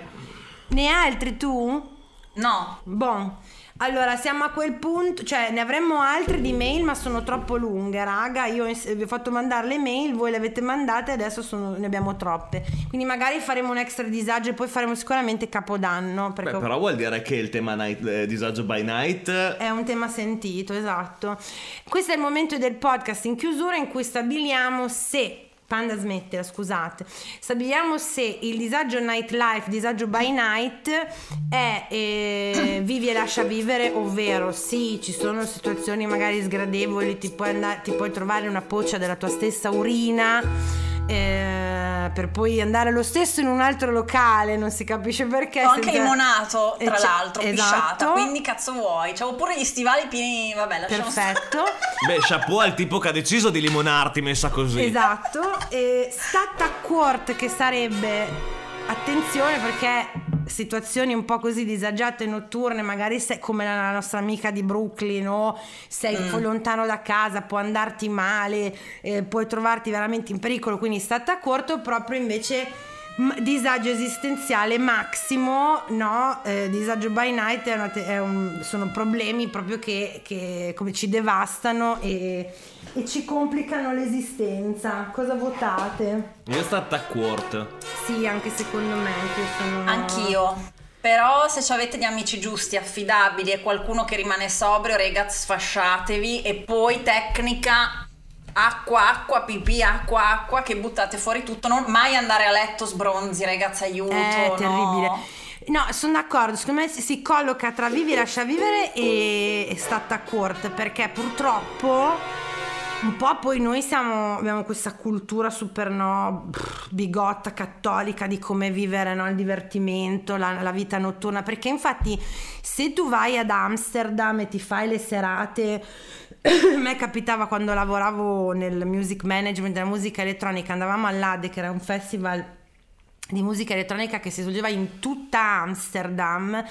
Ne hai altri tu? No. Bon. Allora, siamo a quel punto, cioè ne avremmo altre di mail, ma sono troppo lunghe, raga. Io vi ho fatto mandare le mail, voi le avete mandate, adesso sono- ne abbiamo troppe. Quindi magari faremo un extra disagio e poi faremo sicuramente Capodanno. Beh, però vuol dire che il tema night- eh, disagio by night è un tema sentito, esatto. Questo è il momento del podcast in chiusura in cui stabiliamo se. Panda smettila, scusate. Stabiliamo se il disagio nightlife, disagio by night è eh, vivi e lascia vivere, ovvero sì, ci sono situazioni magari sgradevoli, ti puoi, andare, ti puoi trovare una poccia della tua stessa urina. Eh, per poi andare lo stesso in un altro locale, non si capisce perché. Ho anche senza- limonato, Eh, tra cioè, l'altro, esatto. pisciata, quindi cazzo vuoi? C'avevo pure gli stivali pieni, vabbè, lasciamo. Perfetto. Beh, chapeau al tipo che ha deciso di limonarti messa così. Esatto, e stata court che sarebbe attenzione perché situazioni un po' così disagiate notturne, magari sei come la nostra amica di Brooklyn o sei Mm. lontano da casa, può andarti male, eh, puoi trovarti veramente in pericolo, quindi stata corto proprio invece disagio esistenziale massimo, no? Eh, disagio by night te- un- sono problemi proprio che, che come ci devastano e, e ci complicano l'esistenza. Cosa votate? Io sto a Quart. Sì, anche secondo me, anche sono... Anch'io. Però se ci avete gli amici giusti, affidabili e qualcuno che rimane sobrio, ragazzi, sfasciatevi e poi tecnica acqua, acqua, pipì, acqua, acqua che buttate fuori tutto, non mai andare a letto sbronzi, ragazzi, aiuto. È no. terribile. No, sono d'accordo, secondo me si, colloca tra vivi, lascia vivere e, e stata court, perché purtroppo un po' poi noi siamo, abbiamo questa cultura super no, bigotta, cattolica di come vivere no, il divertimento, la, la vita notturna, perché infatti se tu vai ad Amsterdam e ti fai le serate a me capitava quando lavoravo nel music management della musica elettronica, andavamo all'Ade che era un festival di musica elettronica che si svolgeva in tutta Amsterdam,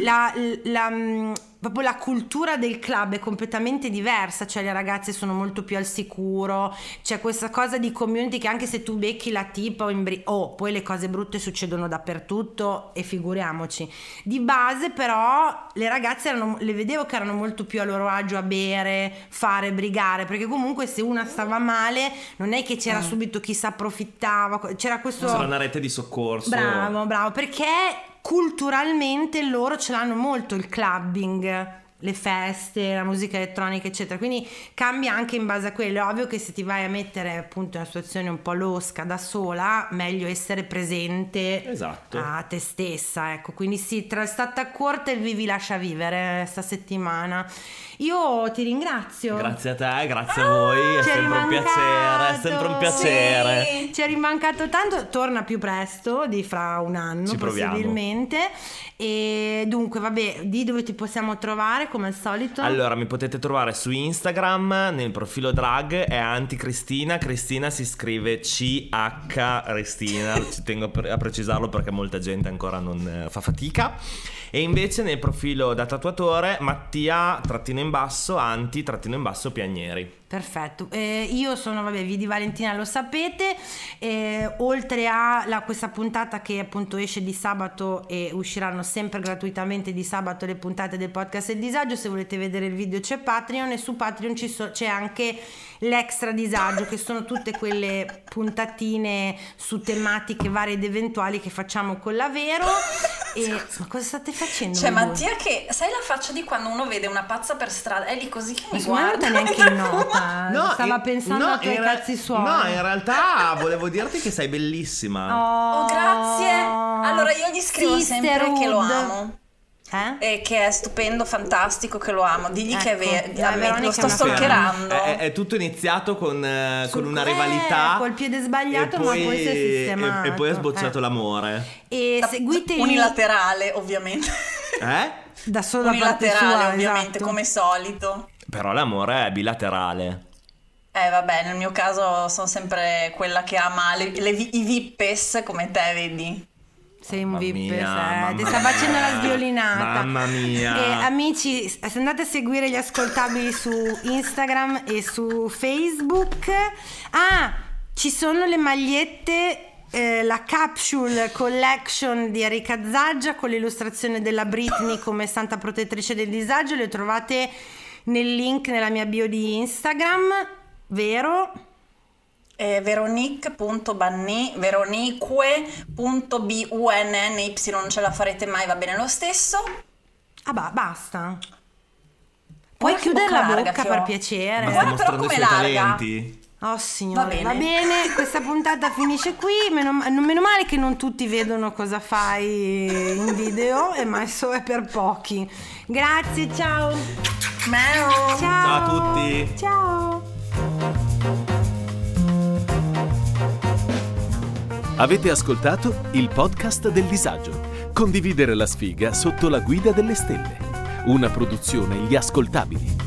la, la, mm, proprio la cultura del club è completamente diversa, cioè le ragazze sono molto più al sicuro, c'è questa cosa di community che anche se tu becchi la tipa o imbri- oh, poi le cose brutte succedono dappertutto e figuriamoci. Di base però le ragazze erano, le vedevo che erano molto più a loro agio a bere, fare, brigare, perché comunque se una stava male non è che c'era subito chi si approfittava, c'era questo... C'era una rete di soccorso. Bravo, bravo, perché culturalmente loro ce l'hanno molto il clubbing, le feste, la musica elettronica, eccetera. Quindi cambia anche in base a quello. È ovvio che se ti vai a mettere appunto in una situazione un po' losca da sola, meglio essere presente Esatto. a te stessa. Ecco, quindi sì, tra stata corta e il vivi lascia vivere sta settimana. Io ti ringrazio. Grazie a te, grazie a voi, è sempre un piacere, è sempre un piacere. Sì. Ci è rimancato tanto, torna più presto di fra un anno Ci proviamo. possibilmente. E dunque, vabbè, di dove ti possiamo trovare come al solito? Allora, mi potete trovare su Instagram nel profilo drag è anticristina. Cristina si scrive CH Cristina. Ci tengo a precisarlo perché molta gente ancora non eh, fa fatica. E invece nel profilo da tatuatore Mattia trattino in basso, anti trattino in basso pianieri. Perfetto, eh, io sono, vabbè, Vidi Valentina lo sapete, eh, oltre a la- questa puntata che appunto esce di sabato e usciranno sempre gratuitamente di sabato le puntate del podcast Il Disagio, se volete vedere il video c'è Patreon e su Patreon ci so- c'è anche l'extra disagio che sono tutte quelle puntatine su tematiche varie ed eventuali che facciamo con la Vero. E, ma cosa state facendo? Voi? Mattia che, sai la faccia di quando uno vede una pazza per strada? È lì così che Ma mi non guarda. neanche in nota. Stava in- pensando no, ai tuoi cazzi suoi. No, in realtà volevo dirti che sei bellissima. Oh, grazie. Allora io gli scrivo sempre che lo amo. Eh? E che è stupendo, fantastico, che lo amo. Digli che è Ecco, vero. la Veronica Lo sto è stalkerando. È, è tutto iniziato con, eh, con una eh, rivalità. col piede sbagliato, e ma poi si è e- sistemato. E, poi è sbocciato Eh. l'amore. E Da- seguiteli Unilaterale, ovviamente. Eh? da solo Unilaterale, sua, ovviamente, esatto. come solito. Però l'amore è bilaterale. Eh vabbè, nel mio caso sono sempre quella che ama le- le i vippes come te, vedi. Sei un Mamma VIP, mia, eh, ti sta facendo la sviolinata. Mamma mia. E, amici, se andate a seguire gli ascoltabili su Instagram e su Facebook. Ah, ci sono le magliette. eh, la capsule collection di Erika Zaggia con l'illustrazione della Britney come santa protettrice del disagio le trovate nel link nella mia bio di Instagram vero? Eh, veronique.banni, veronique.bunny, non ce la farete mai, va bene lo stesso. Ah bah, basta puoi chiudere la larga bocca che per piacere Ma Guarda però mostrando i com'è suoi larga. talenti. Oh signore, Va va bene. bene. questa puntata finisce qui, meno, meno male che non tutti vedono cosa fai in video, e ma è per pochi. Grazie, ciao. Ciao. Ciao, Ciao a tutti. Ciao. Avete ascoltato il podcast del disagio. Condividere la sfiga sotto la guida delle stelle. Una produzione Gli Ascoltabili.